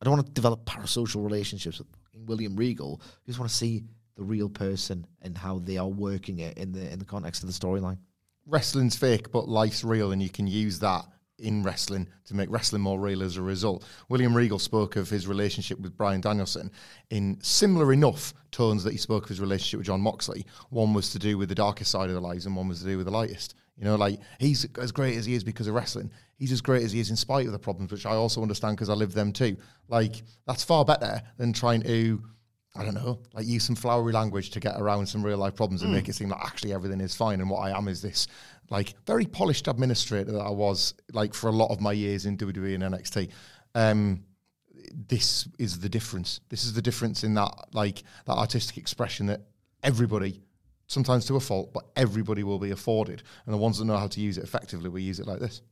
I don't want to develop parasocial relationships with William Regal. I just want to see the real person and how they are working it in the in the context of the storyline. wrestling's fake, but life's real, and you can use that in wrestling to make wrestling more real as a result. William Regal spoke of his relationship with Brian Danielson in similar enough tones that he spoke of his relationship with Jon Moxley. One was to do with the darkest side of the lives, and one was to do with the lightest. You know, like he's as great as he is because of wrestling. He's as great as he is in spite of the problems, which I also understand because I live them too. Like that's far better than trying to I don't know, like use some flowery language to get around some real life problems and mm. make it seem like actually everything is fine. And what I am is this like very polished administrator that I was like for a lot of my years in WWE and NXT. Um, this is the difference. This is the difference in that like that artistic expression that everybody, sometimes to a fault, but everybody will be afforded, and the ones that know how to use it effectively will use it like this.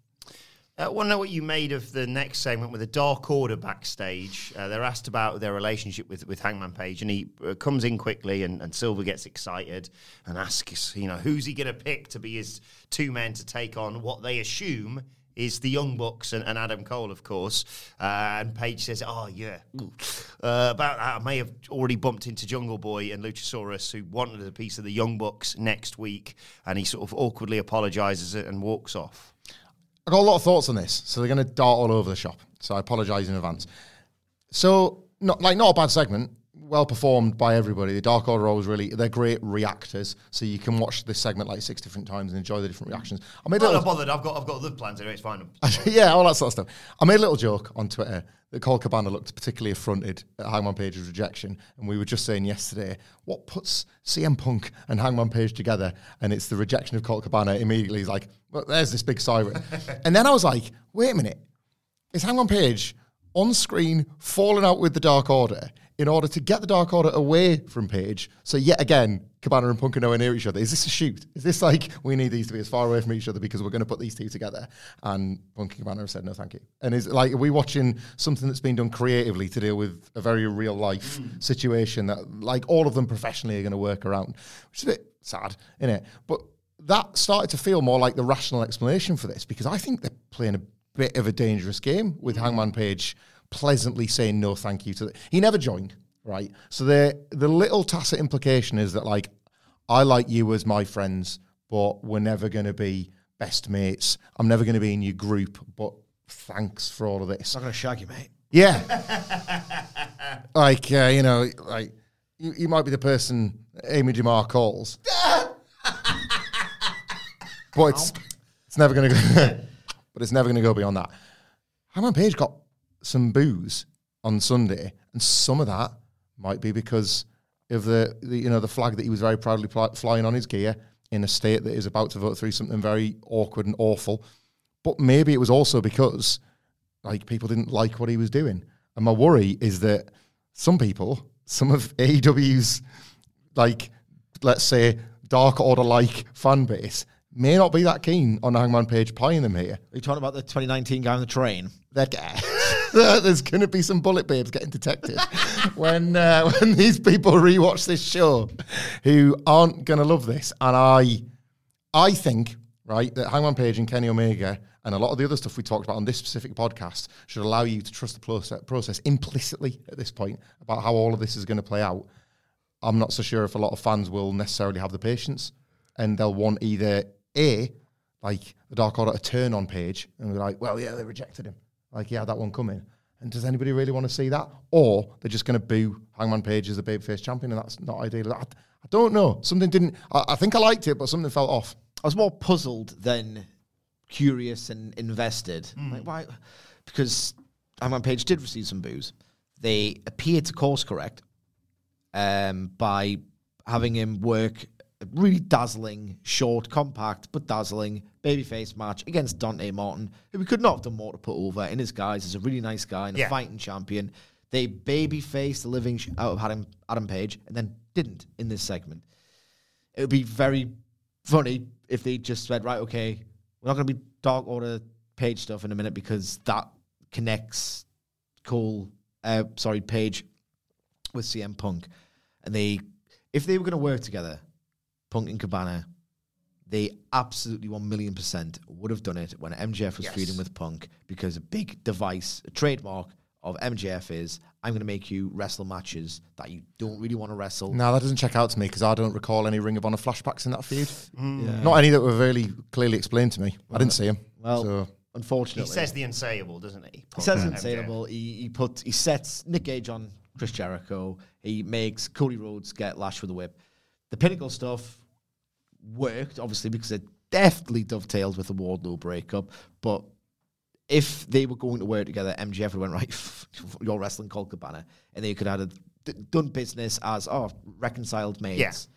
I want to know what you made of the next segment with the Dark Order backstage. Uh, they're asked about their relationship with, with Hangman Page, and he uh, comes in quickly, and, and Silver gets excited and asks, you know, who's he going to pick to be his two men to take on what they assume is the Young Bucks and, and Adam Cole, of course. Uh, and Page says, "Oh yeah, uh, about that. I may have already bumped into Jungle Boy and Luchasaurus, who wanted a piece of the Young Bucks next week." And he sort of awkwardly apologizes and walks off. I got a lot of thoughts on this, so they're going to dart all over the shop. So I apologise in advance. So, not like not a bad segment, well performed by everybody. The Dark Order always really they're great reactors, so you can watch this segment like six different times and enjoy the different reactions. I made a I'm little, not bothered. I've got I've got other plans anyway. It's fine. yeah, all that sort of stuff. I made a little joke on Twitter that Colt Cabana looked particularly affronted at Hangman Page's rejection, and we were just saying yesterday what puts CM Punk and Hangman Page together, and it's the rejection of Colt Cabana. Immediately, he's like, "Well, there's this big siren," and then I was like, "Wait a minute, is Hangman Page on screen falling out with the Dark Order?" In order to get the Dark Order away from Page, so yet again, Cabana and Punk are nowhere near each other. Is this a shoot? Is this like we need these to be as far away from each other because we're going to put these two together? And Punk and Cabana have said no, thank you. And is like are we watching something that's been done creatively to deal with a very real life mm. situation that like all of them professionally are going to work around, which is a bit sad, isn't it? But that started to feel more like the rational explanation for this because I think they're playing a bit of a dangerous game with mm. Hangman Page pleasantly saying no thank you to the, he never joined right? So the the little tacit implication is that like i like you as my friends but we're never going to be best mates. I'm never going to be in your group but thanks for all of this. I'm going to shag you, mate. yeah. Like uh, you know like you, you might be the person amy jamar calls. But it's it's never going to go but it's never going to go beyond that. Hangman Page got some booze on Sunday, and some of that might be because of the, the you know the flag that he was very proudly pl- flying on his gear in a state that is about to vote through something very awkward and awful. But maybe it was also because like people didn't like what he was doing, and my worry is that some people, some of AEW's like let's say dark order like fan base may not be that keen on Hangman Page playing them here. Are you talking about the 2019 guy on the train? that guy. There's going to be some bullet babes getting detected when uh, when these people rewatch this show, who aren't going to love this. And I, I think right that Hangman Page and Kenny Omega and a lot of the other stuff we talked about on this specific podcast should allow you to trust the process, implicitly at this point about how all of this is going to play out. I'm not so sure if a lot of fans will necessarily have the patience, and they'll want either a like the Dark Order to turn on Page and be like, well, yeah, they rejected him. Like, yeah, that one coming. And does anybody really want to see that? Or they're just going to boo Hangman Page as the babyface champion, and that's not ideal. I, I don't know. Something didn't. I, I think I liked it, but something felt off. I was more puzzled than curious and invested. Hmm. Like why? Because Hangman Page did receive some boos. They appeared to course correct um, by having him work really dazzling, short, compact but dazzling babyface match against Dante Martin, who we could not have done more to put over in his guise as a really nice guy and a Yeah. fighting champion. They babyfaced the living sh- out of Adam, Adam Page and then didn't in this segment. It would be very funny if they just said, right, okay, we're not going to be Dark Order Page stuff in a minute because that connects Cole, uh, sorry, Page with CM Punk. And they, if they were going to work together, Punk and Cabana, they absolutely 1 million percent would have done it when MJF was Yes. feuding with Punk because a big device, a trademark of MJF is I'm going to make you wrestle matches that you don't really want to wrestle. No, that doesn't check out to me because I don't recall any Ring of Honor flashbacks in that feud. Hmm. Not any that were really clearly explained to me. I didn't see them. Well, so He says the unsayable, doesn't he? He says and unsayable. He, he put he sets Nick Gage on Chris Jericho. He makes Cody Rhodes get lashed with a whip. The pinnacle stuff worked obviously because it definitely dovetailed with the Wardlow breakup. But if they were going to work together, MJF would have went right. You're wrestling Colt Cabana, and they could have d- done business as oh reconciled mates. Yeah.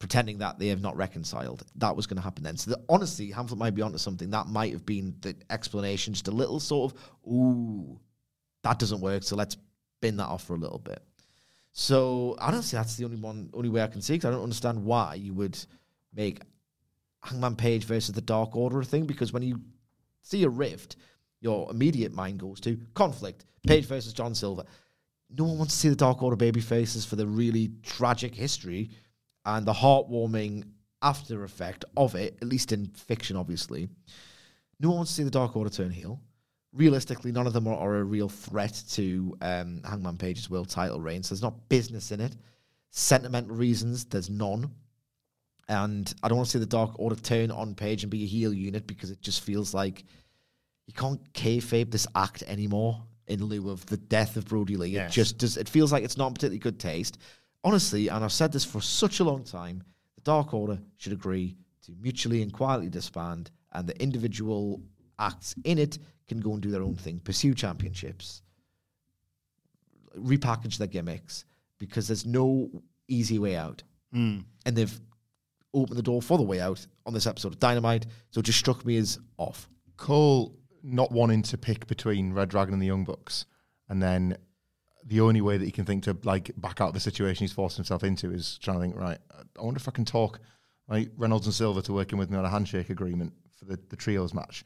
Pretending that they have not reconciled, that was going to happen then. So, the, honestly, Hamflett might be onto something. That might have been the explanation, just a little sort of, ooh, that doesn't work. So let's bin that off for a little bit. So honestly, that's the only one, only way I can see. Because I don't understand why you would make Hangman Page versus the Dark Order a thing. Because when you see a rift, your immediate mind goes to conflict. Page versus John Silver. No one wants to see the Dark Order baby faces for the really tragic history and the heartwarming after effect of it, at least in fiction, obviously. No one wants to see the Dark Order turn heel. Realistically, none of them are, are a real threat to um, Hangman Page's world title reign. So there's not business in it. Sentimental reasons, there's none. And I don't want to see the Dark Order turn on Page and be a heel unit because it just feels like you can't kayfabe this act anymore in lieu of the death of Brodie Lee. Yes. It just does. It feels like it's not particularly good taste. Honestly, and I've said this for such a long time, the Dark Order should agree to mutually and quietly disband, and the individual acts in it can go and do their own thing, pursue championships, repackage their gimmicks, because there's no easy way out. Hmm. And they've opened the door for the way out on this episode of Dynamite, so it just struck me as off. Cole not wanting to pick between Red Dragon and the Young Bucks, and then the only way that he can think to like back out of the situation he's forced himself into is trying to think, right, I wonder if I can talk like Reynolds and Silver to working with me on a handshake agreement for the, the trios match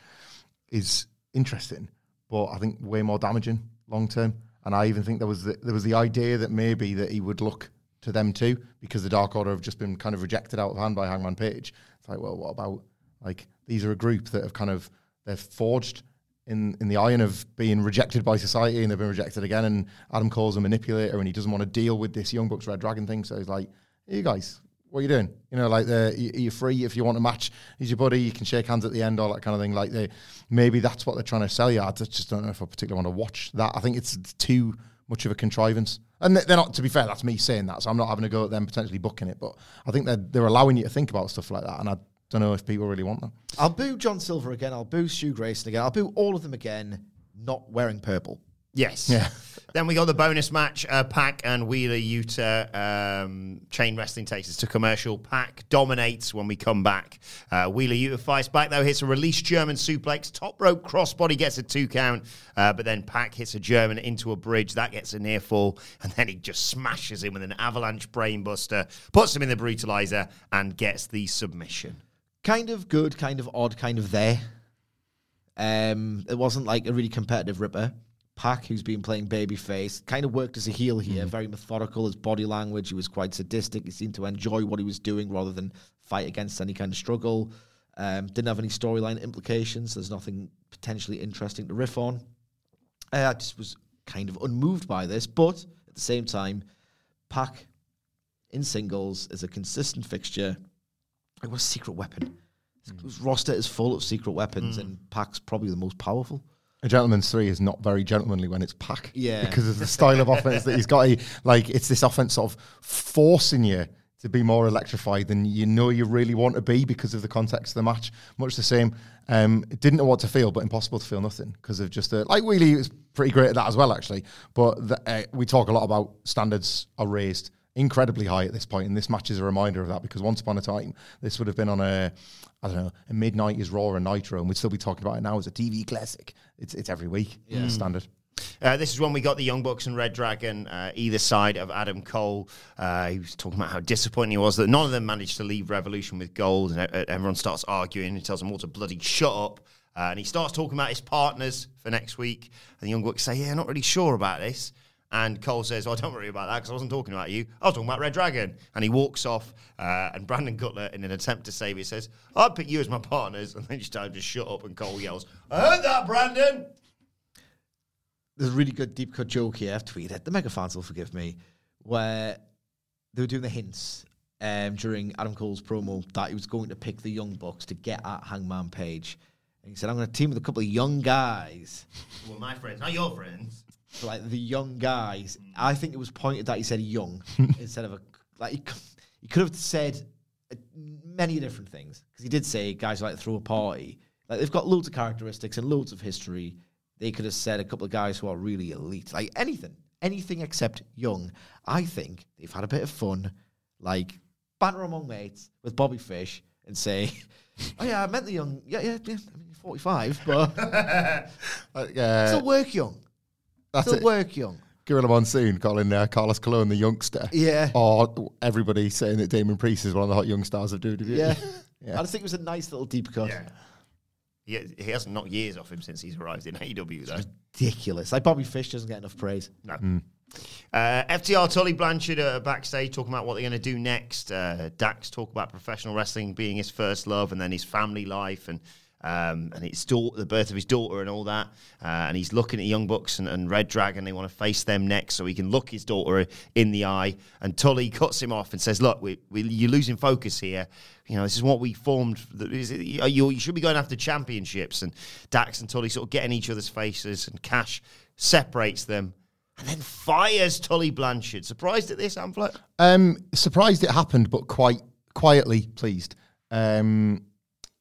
is interesting, but I think way more damaging long term. And I even think there was the, there was the idea that maybe that he would look to them too because the Dark Order have just been kind of rejected out of hand by Hangman Page. It's like, well, what about like these are a group that have kind of they're forged in in the iron of being rejected by society and they've been rejected again. And Adam Cole's a manipulator and he doesn't want to deal with this Young Bucks Red Dragon thing. So he's like, you guys, what are you doing? You know, like you- you're free if you want a match. He's your buddy. You can shake hands at the end, all that kind of thing. Like they, maybe that's what they're trying to sell you. I just just don't know if I particularly want to watch that. I think it's too much of a contrivance. And they're not. To be fair, that's me saying that. So I'm not having a go at them potentially booking it. But I think they're they're allowing you to think about stuff like that. And I don't know if people really want that. I'll boo John Silver again. I'll boo Stu Grayson again. I'll boo all of them again, not wearing purple. Yes. Yeah. Then we got the bonus match. Uh, Pac and Wheeler Yuta. Um, chain wrestling takes us to commercial. PAC dominates when we come back. Uh, Wheeler Yuta fights back though, hits a release German suplex. Top rope crossbody gets a two count, uh, but then PAC hits a German into a bridge. That gets a near fall, and then he just smashes him with an avalanche brainbuster, puts him in the brutalizer, and gets the submission. Kind of good, kind of odd, kind of there. Um, it wasn't like a really competitive ripper. Pac, who's been playing babyface, kind of worked as a heel here. Very methodical. His body language. He was quite sadistic. He seemed to enjoy what he was doing rather than fight against any kind of struggle. Um, didn't have any storyline implications. There's nothing potentially interesting to riff on. Uh, I just was kind of unmoved by this, but at the same time, Pac in singles is a consistent fixture. What a secret weapon. His roster is full of secret weapons, and Pac's probably the most powerful. A gentleman's three is not very gentlemanly when it's PAC. Yeah. Because of the style of offense that he's got. He, like, it's this offense sort of forcing you to be more electrified than you know you really want to be because of the context of the match. Much the same. Um, didn't know what to feel, but impossible to feel nothing because of just the. Like, Wheelie was pretty great at that as well, actually. But the, uh, we talk a lot about standards are raised incredibly high at this point, and this match is a reminder of that because once upon a time, this would have been on a, I don't know, a midnight is Raw or Nitro, and we'd still be talking about it now as a TV classic. It's it's every week, yeah. standard. Uh, this is when we got the Young Bucks and Red Dragon, uh, either side of Adam Cole. Uh, he was talking about how disappointing he was that none of them managed to leave Revolution with gold, and uh, everyone starts arguing. He tells them all to bloody shut up. Uh, and he starts talking about his partners for next week. And the Young Bucks say, Yeah, I'm not really sure about this. And Cole says, Well, don't worry about that because I wasn't talking about you. I was talking about Red Dragon. And he walks off. Uh, and Brandon Cutler, in an attempt to save it, says, I'd pick you as my partners. And then tell him to shut up. And Cole yells, I heard that, Brandon. There's a really good deep cut joke here. I've tweeted. The mega fans will forgive me, where they were doing the hints um, during Adam Cole's promo that he was going to pick the Young Bucks to get at Hangman Page. And he said, I'm going to team with a couple of young guys. Well, my friends, not your friends. So, like the young guys. I think it was pointed that he said young instead of a like he, he could have said many different things because he did say guys like throw a party. Like they've got loads of characteristics and loads of history. They could have said a couple of guys who are really elite, like anything, anything except young. I think they've had a bit of fun, like banter among mates with Bobby Fish and say, "Oh yeah, I meant the young. Yeah, yeah, yeah. I mean, you're 45, but Uh, uh, still work young." That's Still it. work young. Gorilla Monsoon calling uh, Carlos Colon the youngster. Yeah. Or everybody saying that Damian Priest is one of the hot young stars of WWE. Yeah. Yeah. I just think it was a nice little deep cut. Yeah. He, he hasn't knocked years off him since he's arrived in AEW, though. Ridiculous. Like Bobby Fish doesn't get enough praise. No. Uh, FTR Tully Blanchard uh, backstage talking about what they're going to do next. Uh, Dax talk about professional wrestling being his first love, and then his family life, and um, and it's daughter, the birth of his daughter, and all that. Uh, and he's looking at Young Bucks and, and Red Dragon. They want to face them next, so he can look his daughter in the eye. And Tully cuts him off and says, "Look, we, we, you're losing focus here. You know, this is what we formed. You, you should be going after championships." And Dax and Tully sort of get in each other's faces, and Cash separates them. And then fires Tully Blanchard. Surprised at this, Hamflett? Um, surprised it happened, but quite quietly pleased. Um,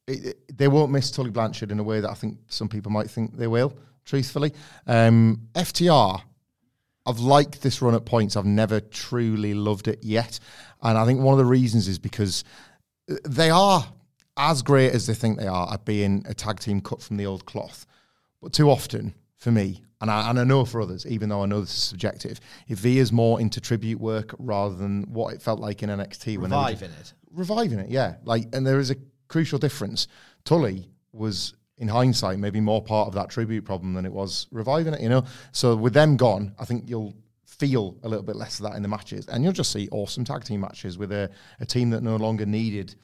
it, it- they won't miss Tully Blanchard in a way that I think some people might think they will. Truthfully, um, FTR. I've liked this run at points. I've never truly loved it yet, and I think one of the reasons is because uh, they are as great as they think they are at being a tag team cut from the old cloth. But too often, for me, and I, and I know for others, even though I know this is subjective, if it veers more into tribute work rather than what it felt like in NXT. when they were Reviving it. reviving it, yeah. Like, and there is a crucial difference. Tully was, in hindsight, maybe more part of that tribute problem than it was reviving it. You know, so with them gone, I think you'll feel a little bit less of that in the matches, and you'll just see awesome tag team matches with a, a team that no longer needed.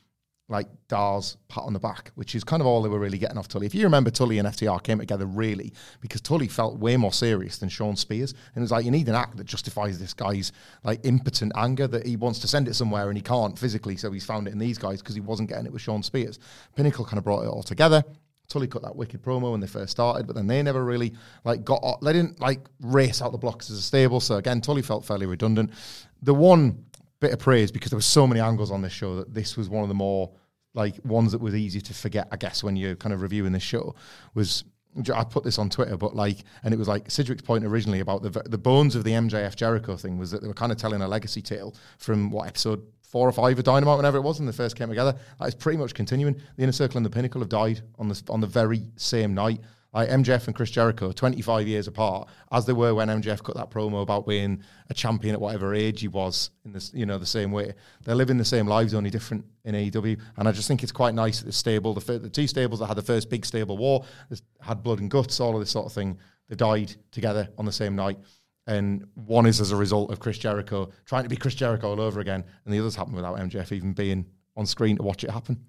Like Dar's pat on the back, which is kind of all they were really getting off Tully. If you remember, Tully and FTR came together really because Tully felt way more serious than Shawn Spears, and it was like you need an act that justifies this guy's like impotent anger that he wants to send it somewhere and he can't physically, so he's found it in these guys because he wasn't getting it with Shawn Spears. Pinnacle kind of brought it all together. Tully cut that wicked promo when they first started, but then they never really like got. They didn't like race out the blocks as a stable. So again, Tully felt fairly redundant. The one bit of praise because there were so many angles on this show that this was one of the more like ones that was easy to forget. I guess when you're kind of reviewing this show was. I put this on Twitter, but like, and it was like Sidgwick's point originally about the the bones of the MJF Jericho thing was that they were kind of telling a legacy tale from what episode four or five of Dynamite, whenever it was, when they first came together. That is pretty much continuing. The Inner Circle and the Pinnacle have died on the on the very same night. Like MJF and Chris Jericho, 25 years apart, as they were when MJF cut that promo about being a champion at whatever age he was in this, you know, the same way. They're living the same lives, only different in AEW. And I just think it's quite nice that the stable, the, fir- the two stables that had the first big stable war, had blood and guts, all of this sort of thing, they died together on the same night. And one is as a result of Chris Jericho trying to be Chris Jericho all over again, and the others happened without MJF even being on screen to watch it happen.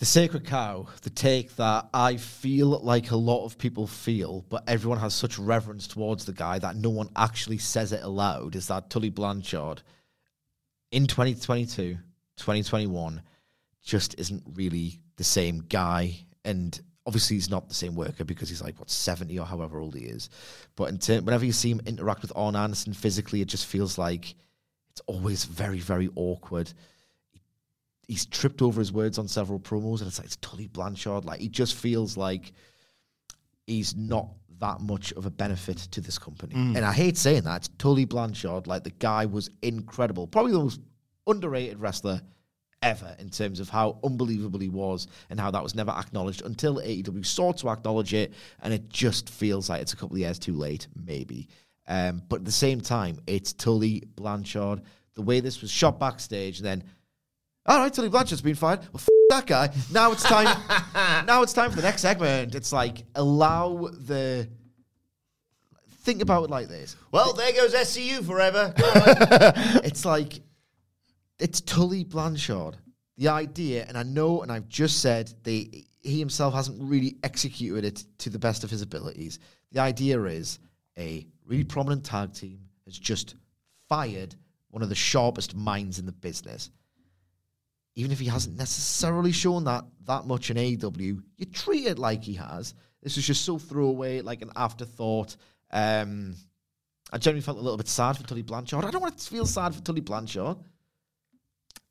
The sacred cow, the take that I feel like a lot of people feel, but everyone has such reverence towards the guy that no one actually says it aloud, is that Tully Blanchard in 2022, 2021, just isn't really the same guy. And obviously, he's not the same worker because he's like, what, 70 or however old he is. But ter- whenever you see him interact with Arn Anderson physically, it just feels like it's always very, very awkward he's tripped over his words on several promos, and it's like it's Tully Blanchard. Like he just feels like he's not that much of a benefit to this company. And I hate saying that. It's Tully Blanchard. Like the guy was incredible, probably the most underrated wrestler ever in terms of how unbelievable he was and how that was never acknowledged until AEW sought to acknowledge it, and it just feels like it's a couple of years too late, maybe. Um, but at the same time, it's Tully Blanchard. The way this was shot backstage, then all right, Tully Blanchard's been fired. Well, f- that guy. Now it's time. now it's time for the next segment. It's like allow the. Think about it like this. Well, there goes SCU forever. It's like it's Tully Blanchard. The idea, and I know, and I've just said they he himself hasn't really executed it to the best of his abilities. The idea is a really prominent tag team has just fired one of the sharpest minds in the business. Even if he hasn't necessarily shown that that much in AEW, you treat it like he has. This was just so throwaway, like an afterthought. Um, I generally felt a little bit sad for Tully Blanchard. I don't want to feel sad for Tully Blanchard.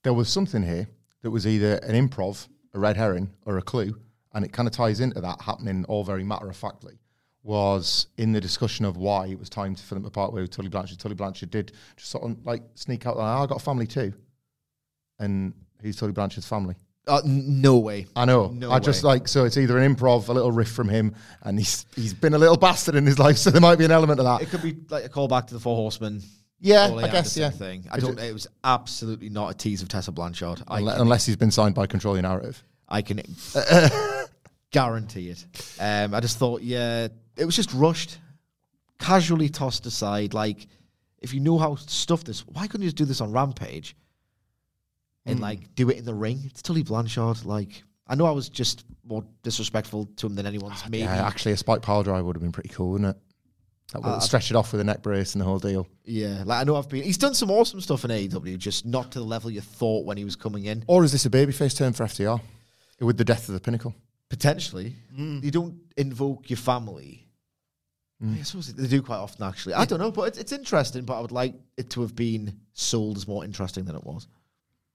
there was something here that was either an improv, a red herring, or a clue, and it kind of ties into that happening all very matter of factly. Was in the discussion of why it was time to film a part with Tully Blanchard. Tully Blanchard did just sort of like sneak out. "Oh, I got a family too, and who's Tully Blanchard's family? Uh, n- no way. I know. No I just way. like so it's either an improv, a little riff from him, and he's he's been a little bastard in his life, so there might be an element of that. It could be like a callback to the Four Horsemen. Yeah, I guess, yeah. Thing. I don't. It was absolutely not a tease of Tessa Blanchard. I Unle- can, unless he's been signed by Control Your Narrative. I can guarantee it. Um, I just thought, yeah, it was just rushed, casually tossed aside. Like, if you know how stuff this, why couldn't you just do this on Rampage and Hmm. like do it in the ring? It's Tully Blanchard. Like, I know I was just more disrespectful to him than anyone's. Maybe Yeah, actually, a spike power drive would have been pretty cool, wouldn't it? That would Uh, stretch it off with a neck brace and the whole deal. Yeah, like I know I've been. He's done some awesome stuff in AEW, just not to the level you thought when he was coming in. Or is this a babyface turn for FTR? With the death of the pinnacle. Potentially, you don't invoke your family. I suppose they do quite often, actually. I don't know, but it's, it's interesting. But I would like it to have been sold as more interesting than it was.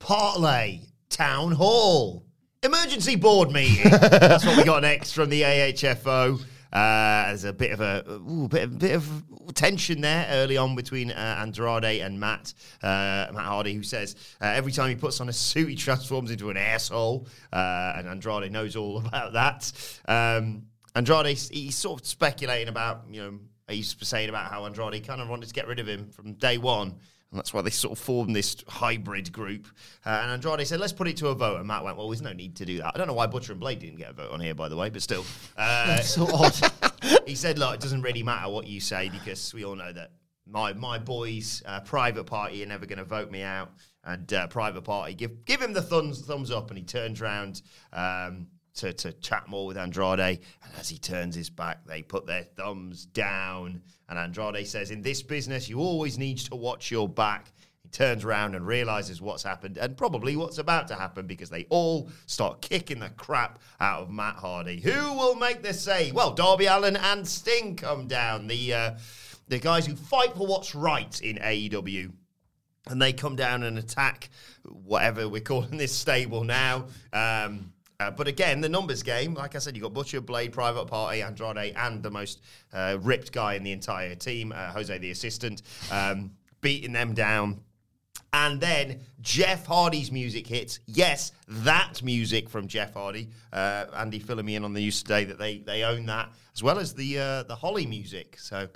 Parlay Town Hall. Emergency board meeting. That's what we got next from the AHFO. Uh, there's a bit of a ooh, bit, of, bit of tension there early on between uh, Andrade and Matt uh, Matt Hardy, who says uh, every time he puts on a suit, he transforms into an asshole, uh, and Andrade knows all about that. Um, Andrade, he's sort of speculating about, you know, he's saying about how Andrade kind of wanted to get rid of him from day one. And that's why they sort of formed this hybrid group. Uh, and Andrade said, let's put it to a vote. And Matt went, well, there's no need to do that. I don't know why Butcher and Blade didn't get a vote on here, by the way, but still. Uh, So odd. he said, look, it doesn't really matter what you say because we all know that my my boys, uh, Private Party, are never going to vote me out. And uh, Private Party, give give him the thumbs, thumbs up. And he turns round um, to, to chat more with Andrade. And as he turns his back, they put their thumbs down. And Andrade says, in this business, you always need to watch your back. He turns around and realizes what's happened and probably what's about to happen because they all start kicking the crap out of Matt Hardy. Who will make the save? Well, Darby Allin and Sting come down, the uh, the guys who fight for what's right in AEW. And they come down and attack whatever we're calling this stable now. Um, uh, but again, the numbers game, like I said, you've got Butcher, Blade, Private Party, Andrade, and the most uh, ripped guy in the entire team, uh, Jose the assistant, um, beating them down. And then Jeff Hardy's music hits. Yes, that music from Jeff Hardy. Uh, Andy filling me in on the news today that they they own that as well as the uh, the Holly music. So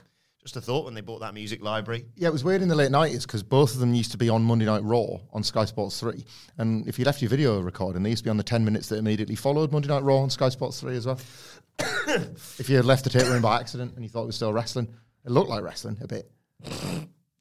just a thought when they bought that music library. Yeah, it was weird in the late nineties because both of them used to be on Monday Night Raw on Sky Sports Three, and if you left your video recording, they used to be on the ten minutes that immediately followed Monday Night Raw on Sky Sports Three as well. if you had left the tape room by accident and you thought it was still wrestling, it looked like wrestling a bit.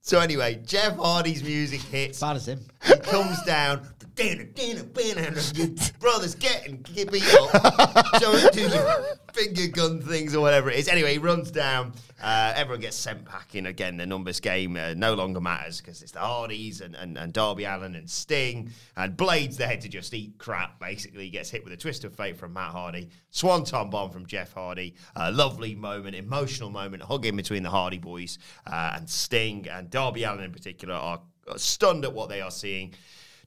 So anyway, Jeff Hardy's music hits. Bad as him. He comes down. Dana, Dana, Dana, your brother's getting get beat up. Don't do your finger gun things or whatever it is. Anyway, he runs down. Uh, everyone gets sent packing again. The numbers game uh, no longer matters because it's the Hardys and, and, and Darby Allin and Sting. And Blade's there to just eat crap, basically. Gets hit with a twist of fate from Matt Hardy. Swanton bomb from Jeff Hardy. A lovely moment, emotional moment, hugging between the Hardy boys uh, and Sting and Darby Allin in particular are stunned at what they are seeing.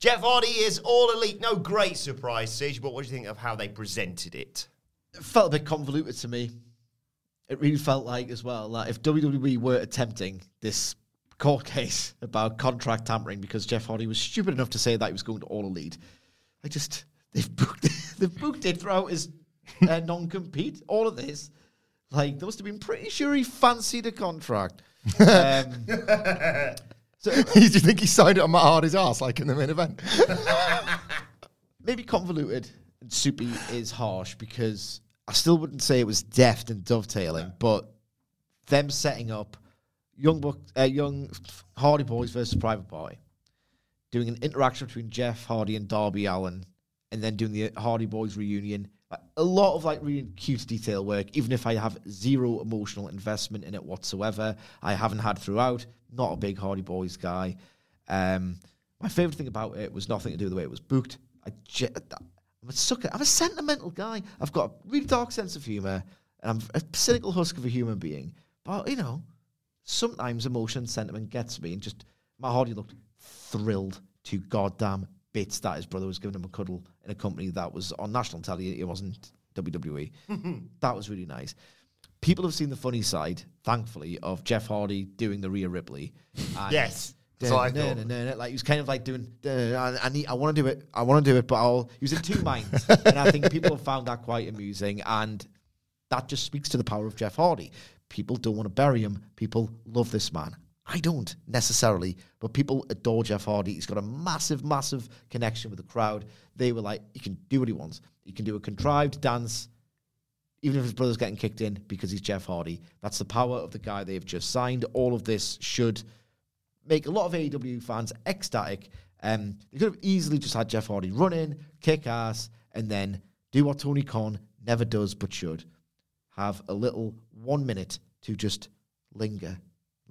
Jeff Hardy is all elite. No great surprise, Sidge, but what do you think of how they presented it? It felt a bit convoluted to me. It really felt like as well that if WWE were attempting this court case about contract tampering because Jeff Hardy was stupid enough to say that he was going to All Elite, I just they've booked they've booked it throughout his uh, non-compete. All of this, like they must have been pretty sure he fancied a contract. Um, so Do you think he signed it on Matt Hardy's ass like in the main event? maybe convoluted and soupy is harsh because I still wouldn't say it was deft and dovetailing, but them setting up young Buck, uh, young Hardy Boys versus Private Party, doing an interaction between Jeff Hardy and Darby Allin, and then doing the Hardy Boys reunion. A lot of like really cute detail work, even if I have zero emotional investment in it whatsoever. I haven't had throughout. Not a big Hardy Boys guy. Um, my favorite thing about it was nothing to do with the way it was booked. I'm a sucker. I'm a sentimental guy. I've got a really dark sense of humor, and I'm a cynical husk of a human being. But you know, sometimes emotion and sentiment gets me, and just Matt Hardy looked thrilled to goddamn bits that his brother was giving him a cuddle in a company that was on national telly. It wasn't WWE. that was really nice. People have seen the funny side, thankfully, of Jeff Hardy doing the Rhea Ripley. And Yes. That's what I "Dun, thought. dun, dun, dun," like he was kind of like doing. I, I need. I want to do it. I want to do it, but I'll. He was in two minds, and I think people have found that quite amusing, and that just speaks to the power of Jeff Hardy. People don't want to bury him. People love this man. I don't necessarily, but people adore Jeff Hardy. He's got a massive, massive connection with the crowd. They were like, he can do what he wants. He can do a contrived dance, even if his brother's getting kicked in because he's Jeff Hardy. That's the power of the guy they've just signed. All of this should make a lot of AEW fans ecstatic. Um, they could have easily just had Jeff Hardy run in, kick ass, and then do what Tony Khan never does but should have a little one minute to just linger,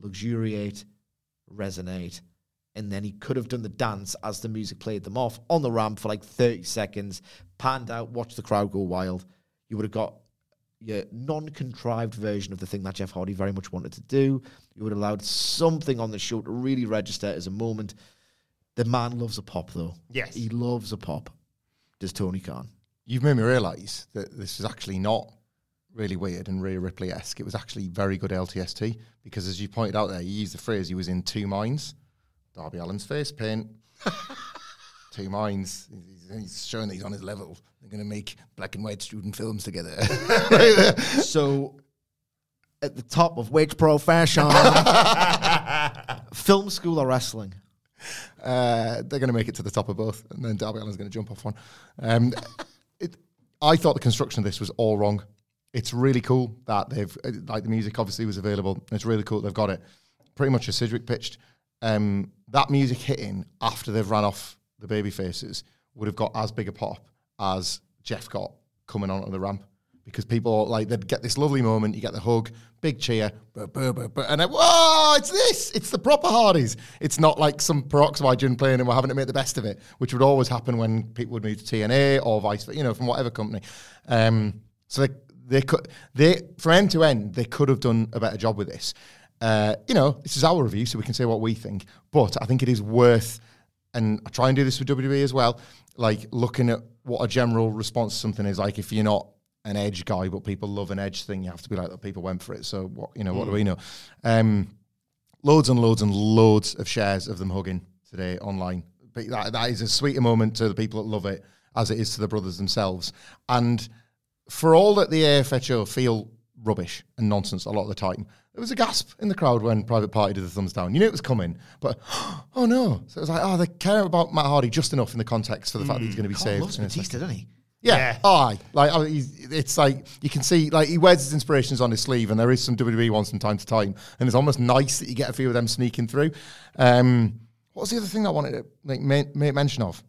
luxuriate, resonate. And then he could have done the dance as the music played them off on the ramp for like 30 seconds, panned out, watched the crowd go wild. You would have got your non-contrived version of the thing that Jeff Hardy very much wanted to do. You would have allowed something on the show to really register as a moment. The man loves a pop, though. Yes. he loves a pop. Does Tony Khan? You've made me realise that this is actually not really weird and Rhea Ripley esque. It was actually very good LTST because, as you pointed out there, you used the phrase he was in two minds. Darby Allin's face paint, two minds. He's, he's showing that he's on his level. They're going to make black and white student films together. so, at the top of which profession? Film school or wrestling? Uh, they're going to make it to the top of both, and then Darby Allin's going to jump off one. Um, it, I thought the construction of this was all wrong. It's really cool that they've uh, like the music obviously was available. It's really cool they've got it. Pretty much as Sidgwick pitched, um, that music hitting after they've ran off the baby faces would have got as big a pop as Jeff got coming onto the ramp because people like they'd get this lovely moment. You get the hug, big cheer, and then, whoa, it's this. It's the proper Hardys. It's not like some peroxide playing and we're having to make the best of it, which would always happen when people would move to TNA or vice, versa, you know, from whatever company. Um, so they they could they from end to end they could have done a better job with this. Uh, you know, this is our review, so we can say what we think. But I think it is worth, and I try and do this with WWE as well. Like looking at what a general response to something is like. If you're not an edge guy, but people love an edge thing, you have to be like, that people went for it. So what you know, what do we know? Um, loads and loads and loads of shares of them hugging today online. But that, that is as sweet a moment to the people that love it as it is to the brothers themselves. And for all that the AFHO feel rubbish and nonsense a lot of the time, there was a gasp in the crowd when Private Party did the thumbs down. You knew it was coming, but oh no! So it was like, oh, they care about Matt Hardy just enough in the context for the fact that he's going to be Khan saved. loves in a second. Batista, doesn't he? Yeah, Yeah. aye. Like oh, he's, it's like you can see, like he wears his inspirations on his sleeve, and there is some WWE ones from time to time, and it's almost nice that you get a few of them sneaking through. Um, what was the other thing I wanted to like make, make mention of?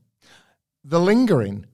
The lingering,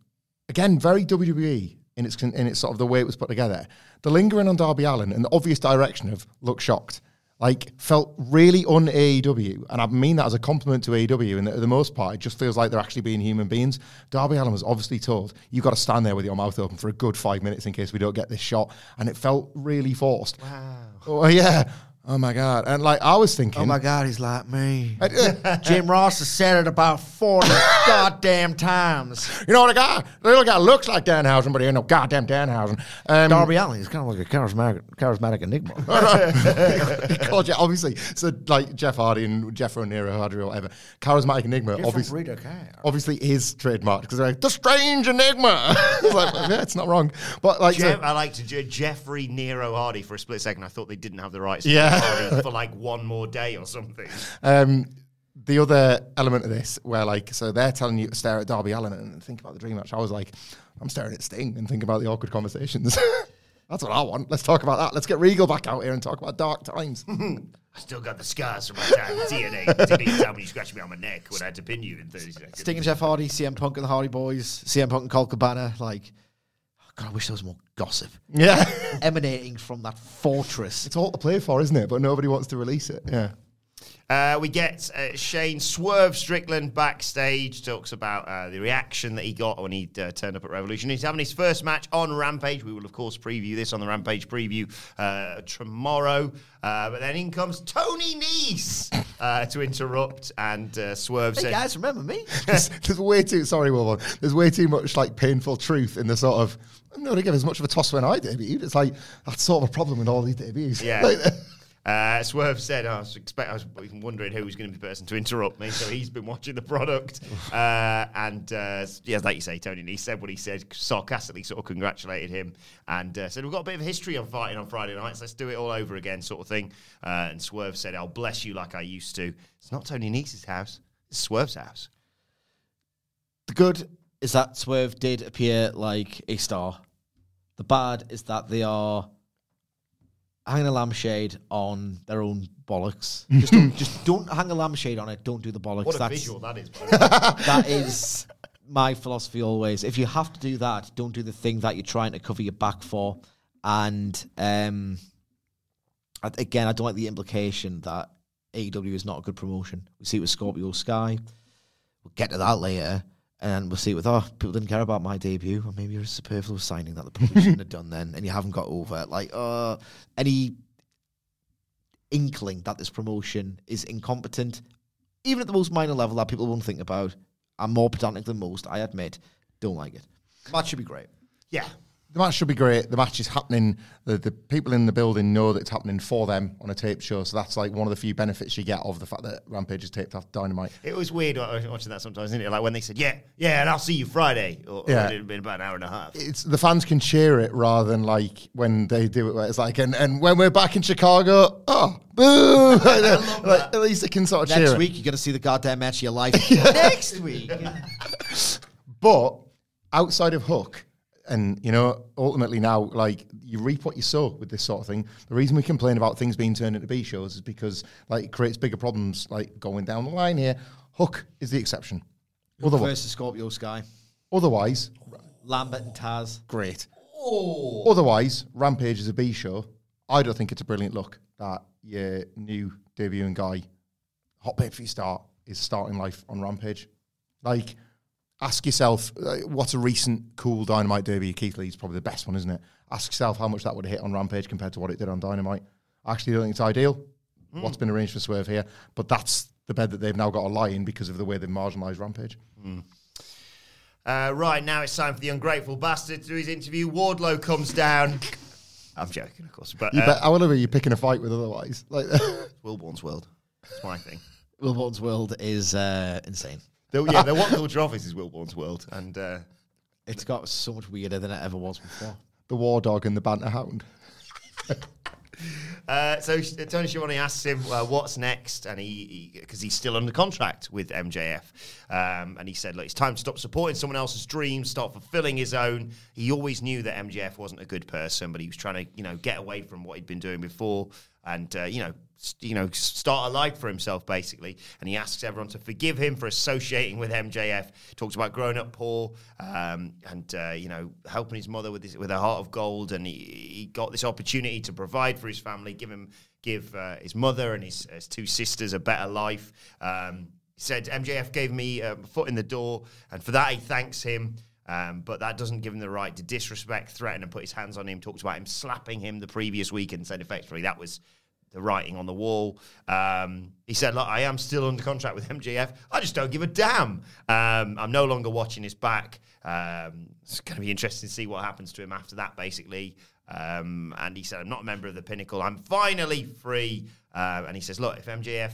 again, very WWE in its in its sort of the way it was put together. The lingering on Darby Allin and the obvious direction of look shocked. Like felt really un AEW, and I mean that as a compliment to AEW. And that for the most part, it just feels like they're actually being human beings. Darby Allin was obviously told you've got to stand there with your mouth open for a good five minutes in case we don't get this shot, and it felt really forced. Wow. Oh yeah. Oh my god. And like I was thinking, Oh my God, he's like me. Jim Ross has said it about 40 goddamn times. you know what a guy, the little guy looks like Danhausen, but he ain't no goddamn Danhausen. Um, Darby Allin is kind of like a charismatic, charismatic enigma. he called you obviously. So like Jeff Hardy and Jeff O'Neill Hardy or whatever. Charismatic Enigma obviously, Rita Care. obviously is trademarked because they're like the strange enigma. It's like, yeah, it's not wrong. But like so- Jeff, I like to Jeffrey Nero Hardy for a split second. I thought they didn't have the rights to Yeah. Hardy for like one more day or something. Um, the other element of this, where like, so they're telling you to stare at Darby Allin and think about the dream match. I was like, I'm staring at Sting and thinking about the awkward conversations. That's what I want. Let's talk about that. Let's get Regal back out here and talk about dark times. I still got the scars from my time at TNA. Didn't even tell me you scratched me on my neck when I had to pin you in 30 seconds. Sting and Jeff Hardy, CM Punk and the Hardy Boys, CM Punk and Colt Cabana. Like, God, I wish there was more gossip yeah. emanating from that fortress. It's all to play for, isn't it? But nobody wants to release it. Yeah. Uh, we get uh, Shane Swerve Strickland backstage, talks about uh, the reaction that he got when he uh, turned up at Revolution. He's having his first match on Rampage. We will, of course, preview this on the Rampage preview uh, tomorrow. Uh, but then in comes Tony Nese uh, to interrupt, and uh, Swerve Hey said, guys, remember me? there's, there's way too sorry, Wilbur. There's way too much like painful truth in the sort of. I'm not going to give as much of a toss when I debut. It's like that's sort of a problem with all these debuts. Yeah. Like, Uh, Swerve said, I was expect I was wondering who was going to be the person to interrupt me, so he's been watching the product. Uh, and uh, yeah, like you say, Tony, he said what he said, sarcastically sort of congratulated him and uh, said, We've got a bit of a history on fighting on Friday nights, let's do it all over again, sort of thing. Uh, and Swerve said, I'll bless you like I used to. It's not Tony Nese's house, it's Swerve's house. The good is that Swerve did appear like a star. The bad is that they are hanging a lampshade on their own bollocks. Just don't, just don't hang a lampshade on it. Don't do the bollocks. What a That's- visual that is. by the way. that is my philosophy always. If you have to do that, don't do the thing that you're trying to cover your back for. And um, I- again, I don't like the implication that AEW is not a good promotion. We see it with Scorpio Sky. We'll get to that later. And we'll see it with, oh, people didn't care about my debut. Or maybe you're a superfluous signing that the probably shouldn't have done then. And you haven't got over it. Like, uh, any inkling that this promotion is incompetent, even at the most minor level that people won't think about, I'm more pedantic than most, I admit, don't like it. Match should be great. yeah. The match should be great. The match is happening. The, the people in the building know that it's happening for them on a tape show. So that's like one of the few benefits you get of the fact that Rampage is taped off Dynamite. It was weird wa- watching that sometimes, isn't it? Like when they said, "Yeah, yeah," and I'll see you Friday, or, Yeah. or it had been about an hour and a half. It's the fans can cheer it rather than like when they do it where it's like and, and when we're back in Chicago, oh boo! like, at least it can sort of cheer Next it. week, you're going to see the goddamn match of your life. Next week. But outside of Hook, and you know, ultimately now, like you reap what you sow with this sort of thing. The reason we complain about things being turned into B shows is because like it creates bigger problems, like going down the line here. Hook is the exception. Otherwise, Versus Scorpio Sky. otherwise, Lambert and Taz. great. oh. Otherwise, Rampage is a B show. I don't think it's a brilliant look that your new debuting guy, hot for your start, is starting life on Rampage. Like, ask yourself, uh, what's a recent cool Dynamite Derby. Keith Lee's probably the best one, isn't it? Ask yourself how much that would have hit on Rampage compared to what it did on Dynamite. I actually don't think it's ideal. What's been arranged for Swerve here, but that's the bed that they've now got to lie in because of the way they've marginalised Rampage. Uh, right now, it's time for the ungrateful bastard to do his interview. Wardlow comes down. I'm joking, of course, but You uh, bet, however, you're picking a fight with otherwise. Like, Wilborn's world. That's my thing. Wilborn's world is uh, insane. The, yeah, the WhatCulture Office is Wilborn's world, and uh, It's got so much weirder than it ever was before. the War Dog and the Banter Hound. Uh, so Tony Schiavone asks him uh, what's next, and he because he's still under contract with MJF, um, and he said, "Look, it's time to stop supporting someone else's dreams, start fulfilling his own." He always knew that MJF wasn't a good person, but he was trying to, you know, get away from what he'd been doing before, and uh, you know, you know, start a life for himself basically. And he asks everyone to forgive him for associating with MJF. Talks about growing up poor, um, and uh, you know, helping his mother with his, with a heart of gold, and he, he got this opportunity to provide for his family, give him give uh, his mother and his, his two sisters a better life. Um, he said MJF gave me a foot in the door, and for that he thanks him. Um, but that doesn't give him the right to disrespect, threaten, and put his hands on him. Talks about him slapping him the previous week and said effectively that was the writing on the wall. Um, he said, Look, I am still under contract with MJF. I just don't give a damn. Um, I'm no longer watching his back. Um, it's going to be interesting to see what happens to him after that, basically. Um, and he said, I'm not a member of the Pinnacle. I'm finally free. Uh, and he says, Look, if MJF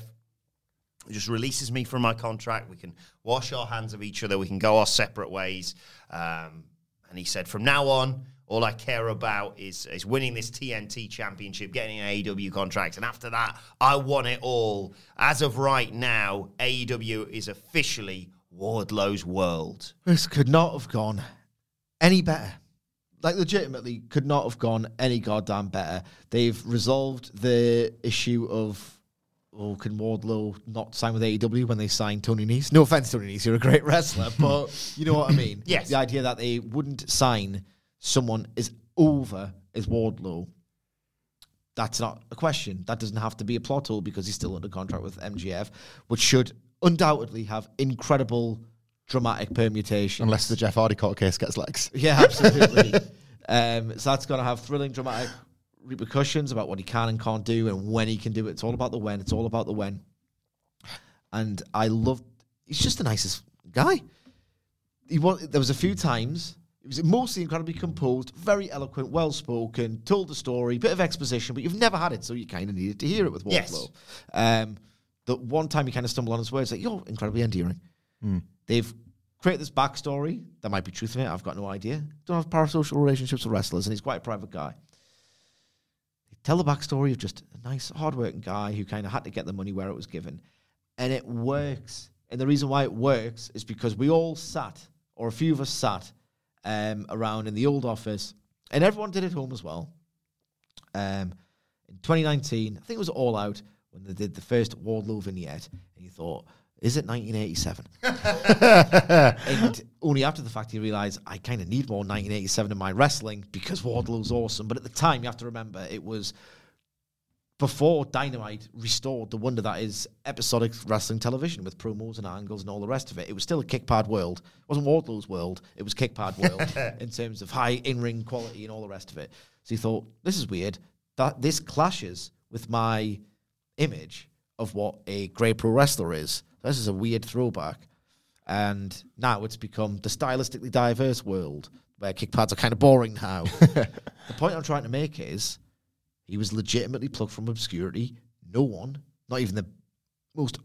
just releases me from my contract. We can wash our hands of each other. We can go our separate ways. Um, and he said, from now on, all I care about is is winning this TNT championship, getting an AEW contract, and after that, I want it all. As of right now, AEW is officially Wardlow's world. This could not have gone any better. Like, legitimately, could not have gone any goddamn better. They've resolved the issue of, oh, can Wardlow not sign with AEW when they signed Tony Nese? No offense, Tony Nese, you're a great wrestler, but you know what I mean. Yes. The idea that they wouldn't sign someone is over as Wardlow, that's not a question. That doesn't have to be a plot hole because he's still under contract with MJF, which should undoubtedly have incredible dramatic permutations. Unless the Jeff Hardy court case gets legs. Yeah, absolutely. um, so that's going to have thrilling, dramatic repercussions about what he can and can't do and when he can do it. It's all about the when. It's all about the when. And I love. He's just the nicest guy. He was. There was a few times It was mostly incredibly composed, very eloquent, well spoken, told the story, bit of exposition, but you've never had it, so you kind of needed to hear it with Wardlow. Yes. Um, the one time you kind of stumble on his words, like, you're incredibly endearing. They've created this backstory. There might be truth in it. I've got no idea. Don't have parasocial relationships with wrestlers, and he's quite a private guy. They tell the backstory of just a nice, hardworking guy who kind of had to get the money where it was given. And it works. And the reason why it works is because we all sat, or a few of us sat, um, around in the old office, and everyone did at home as well. Um, in 2019, I think it was All Out when they did the first Wardlow vignette, and you thought, is it 1987? and only after the fact you realise I kind of need more 1987 in my wrestling because Wardlow's awesome. But at the time, you have to remember it was before Dynamite restored the wonder that is episodic wrestling television with promos and angles and all the rest of it. It was still a kickpad world. It wasn't Wardlow's world. It was kickpad world in terms of high in-ring quality and all the rest of it. So he thought, this is weird. That this clashes with my image of what a great pro wrestler is. This is a weird throwback. And now it's become the stylistically diverse world where kickpads are kind of boring now. the point I'm trying to make is he was legitimately plucked from obscurity. No one, not even the most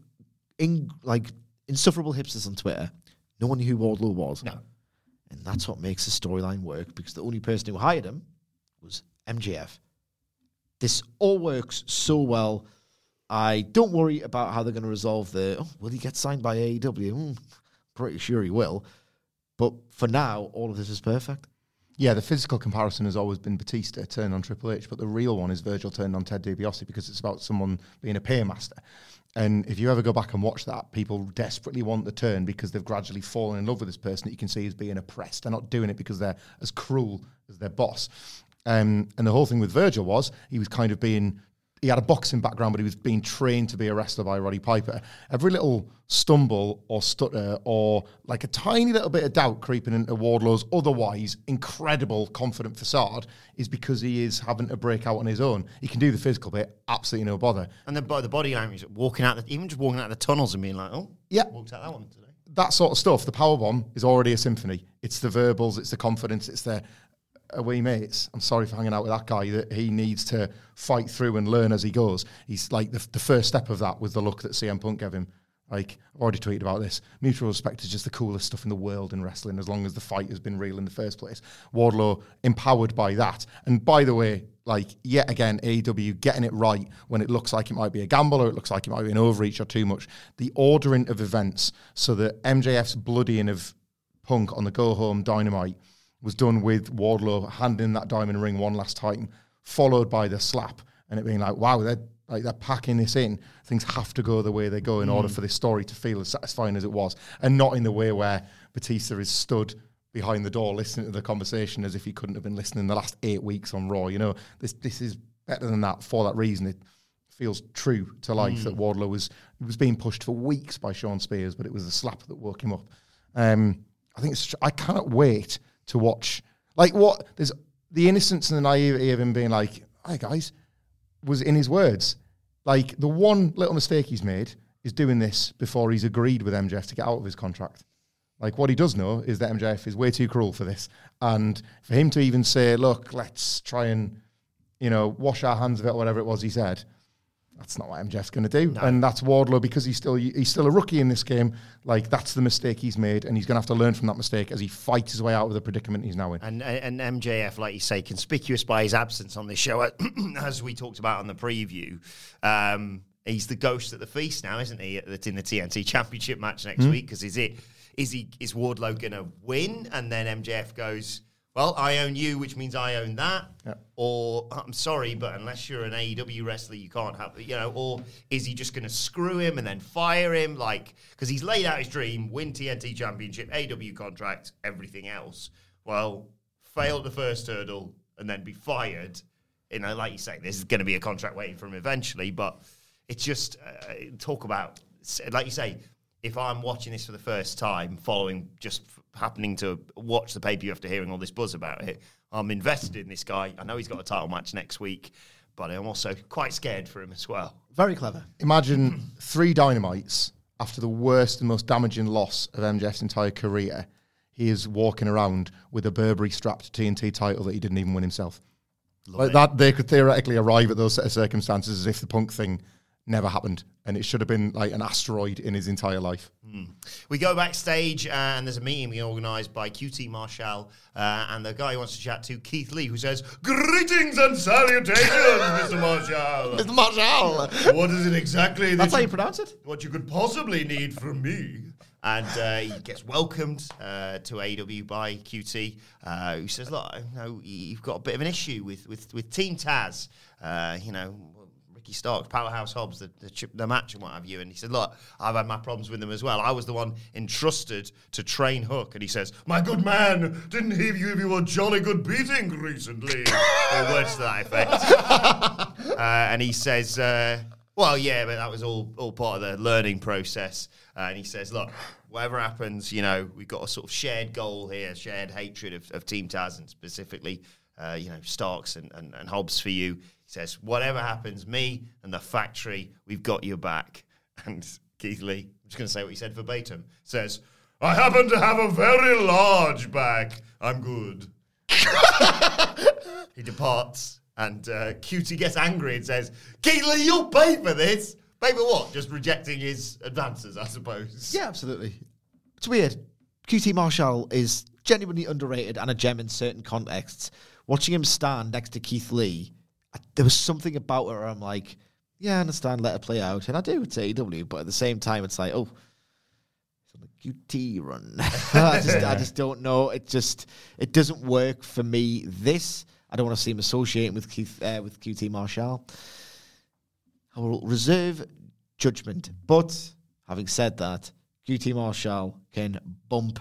in, like insufferable hipsters on Twitter, no one knew who Wardlow was. No. And that's what makes the storyline work because the only person who hired him was MJF. This all works so well. I don't worry about how they're going to resolve the. Oh, will he get signed by AEW? Hmm, pretty sure he will. But for now, all of this is perfect. Yeah, the physical comparison has always been Batista turned on Triple H, but the real one is Virgil turned on Ted DiBiase because it's about someone being a paymaster. And if you ever go back and watch that, people desperately want the turn because they've gradually fallen in love with this person that you can see is being oppressed. They're not doing it because they're as cruel as their boss. Um, and the whole thing with Virgil was he was kind of being he had a boxing background, but he was being trained to be a wrestler by Roddy Piper. Every little stumble or stutter or like a tiny little bit of doubt creeping into Wardlow's otherwise incredible confident facade is because he is having to break out on his own. He can do the physical bit, absolutely no bother. And the, the body language, walking out, the, even just walking out the tunnels and being like, oh, Yeah. walked out that one today. that sort of stuff, the power bomb is already a symphony. It's the verbals, it's the confidence, it's the away mates. I'm sorry for hanging out with that guy. That he needs to fight through and learn as he goes. He's like the, the first step of that was the look that CM Punk gave him. Like I've already tweeted about this. Mutual respect is just the coolest stuff in the world in wrestling, as long as the fight has been real in the first place. Wardlow empowered by that. And by the way, like yet again, AEW getting it right when it looks like it might be a gamble or it looks like it might be an overreach or too much. The ordering of events so that MJF's bloodying of Punk on the go home dynamite was done with Wardlow handing that diamond ring one last time, followed by the slap, and it being like, wow, they're like they're packing this in. Things have to go the way they go in order for this story to feel as satisfying as it was, and not in the way where Batista is stood behind the door listening to the conversation as if he couldn't have been listening the last eight weeks on Raw. You know, this this is better than that for that reason. It feels true to life that Wardlow was was being pushed for weeks by Shawn Spears, but it was the slap that woke him up. Um, I think it's, I can't wait to watch. Like what? There's the innocence and the naivety of him being like, "Hi guys," was in his words. Like the one little mistake he's made is doing this before he's agreed with MJF to get out of his contract. Like what he does know is that MJF is way too cruel for this, and for him to even say, "Look, let's try and you know wash our hands of it," whatever it was he said. That's not what MJF's going to do, and that's Wardlow because he's still he's still a rookie in this game. Like that's the mistake he's made, and he's going to have to learn from that mistake as he fights his way out of the predicament he's now in. And, and MJF, like you say, conspicuous by his absence on this show, as we talked about on the preview. Um, he's the ghost at the feast now, isn't he? That's in the TNT Championship match next week. Because is it is he is Wardlow going to win, and then MJF goes, "Well, I own you," which means I own that. Yeah. Or I'm sorry, but unless you're an AEW wrestler, you can't have you know. Or is he just going to screw him and then fire him? Like because he's laid out his dream: win TNT Championship, AEW contract, everything else. Well, fail the first hurdle and then be fired. You know, like you say, there's going to be a contract waiting for him eventually. But it's just uh, talk about like you say. If I'm watching this for the first time, following just happening to watch the pay per view after hearing all this buzz about it, I'm invested in this guy. I know he's got a title match next week, but I'm also quite scared for him as well. Very clever. Imagine three dynamites after the worst and most damaging loss of MJF's entire career. he is walking around with a Burberry strapped TNT title that he didn't even win himself. Love like it. that, they could theoretically arrive at those set of circumstances as if the punk thing never happened, and it should have been like an asteroid in his entire life. We go backstage uh, and there's a meeting being organised by QT Marshall uh, and the guy who wants to chat to Keith Lee, who says, "Greetings and salutations, Mr. Marshall. Mr. Marshall. What is it exactly That's how you pronounce it? what you could possibly need from me?" And uh, he gets welcomed uh, to AW by QT, uh, who says, "Look, I know you've got a bit of an issue with with, with Team Taz. Uh, you know." Ricky Starks, Powerhouse Hobbs, the, the, chip- the match and what have you. And he said, Look, I've had my problems with them as well. I was the one entrusted to train Hook. And he says, My good man, didn't he give you a jolly good beating recently? or words to that effect. uh, and he says, uh, Well, yeah, but that was all, all part of the learning process. Uh, and he says, Look, whatever happens, you know, we've got a sort of shared goal here, shared hatred of, of Team Taz and specifically, uh, you know, Starks and, and, and Hobbs for you. Says, whatever happens, me and the factory, we've got your back. And Keith Lee, I'm just going to say what he said verbatim, says, I happen to have a very large back. I'm good. he departs, and uh, QT gets angry and says, Keith Lee, you'll pay for this. Pay for what? Just rejecting his advances, I suppose. Yeah, absolutely. It's weird. QT Marshall is genuinely underrated and a gem in certain contexts. Watching him stand next to Keith Lee, I, there was something about it where I'm like, yeah, I understand, let it play out. And I do, it's AEW, but at the same time, it's like, oh, it's on the QT run. I, just, I just don't know. It just, it doesn't work for me. This, I don't want to see him associating with Keith, uh, with QT Marshall. I will reserve judgment. But having said that, QT Marshall can bump,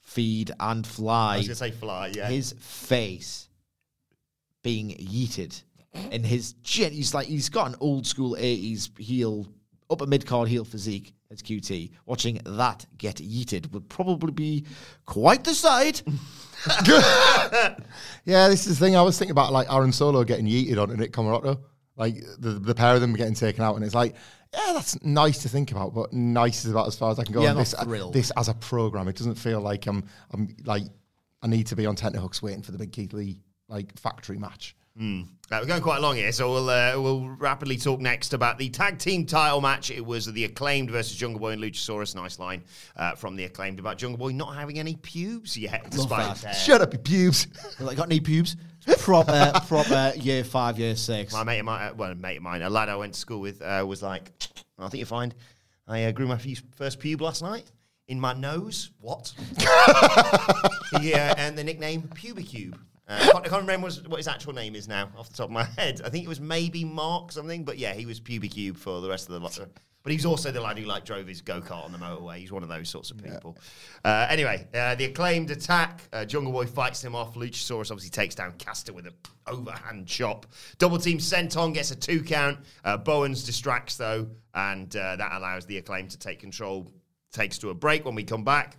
feed, and fly. I was to say fly, yeah. His face being yeeted, and his gen- he's like he's got an old school eighties heel, upper mid card heel physique. As QT, watching that get yeeted would probably be quite the sight. Yeah, this is the thing I was thinking about, like Aaron Solo getting yeeted on Nick Comoroto, like the the pair of them getting taken out, and it's like, yeah, that's nice to think about, but nice is about as far as I can go. Yeah, on this, thrilled. this as a program, it doesn't feel like I'm I'm like I need to be on tenterhooks waiting for the big Keith Lee like factory match. Uh, we're going quite long here, so we'll uh, we'll rapidly talk next about the tag team title match. It was the acclaimed versus Jungle Boy and Luchasaurus. Nice line uh, from the acclaimed about Jungle Boy not having any pubes yet, despite his Shut up, you pubes. like, got any pubes? Proper, proper year five, year six. My mate of mine, uh, well, a mate of mine, a lad I went to school with, uh, was like, I think you find I uh, grew my first pube last night in my nose. What? yeah, and the nickname Pubicube. Uh, I, can't, I can't remember what his, actual name is now off the top of my head. I think it was maybe Mark something, but yeah, he was Pubicube for the rest of the lot. But he was also the lad who like drove his go kart on the motorway. He's one of those sorts of people. Uh, anyway, uh, the acclaimed attack. Uh, Jungle Boy fights him off. Luchasaurus obviously takes down Caster with a overhand chop. Double team Senton gets a two count. Uh, Bowens distracts though, and uh, that allows the acclaim to take control. Takes to a break when we come back.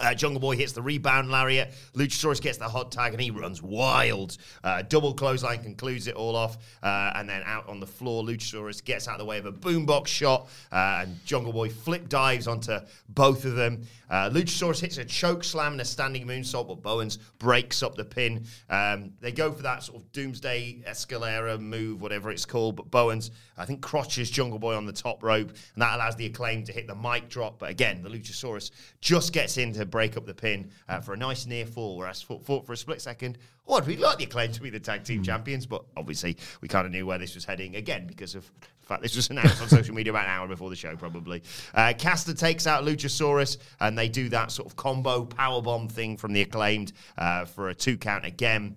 Uh, Jungle Boy hits the rebound lariat. Luchasaurus gets the hot tag and he runs wild. Uh, double clothesline concludes it all off. Uh, and then out on the floor, Luchasaurus gets out of the way of a boombox shot. Uh, and Jungle Boy flip dives onto both of them. Uh, Luchasaurus hits a choke slam and a standing moonsault, but Bowens breaks up the pin. Um, they go for that sort of doomsday escalera move, whatever it's called. But Bowens, I think, crotches Jungle Boy on the top rope. And that allows the acclaim to hit the mic drop. But again, the Luchasaurus just gets in to break up the pin uh, for a nice near fall, whereas fought, fought for a split second. Oh, I'd really like the acclaim to be the tag team champions, but obviously we kind of knew where this was heading again because of the fact this was announced on social media about an hour before the show, probably. Uh, Caster takes out Luchasaurus, and they do that sort of combo powerbomb thing from the acclaimed uh, for a two count again.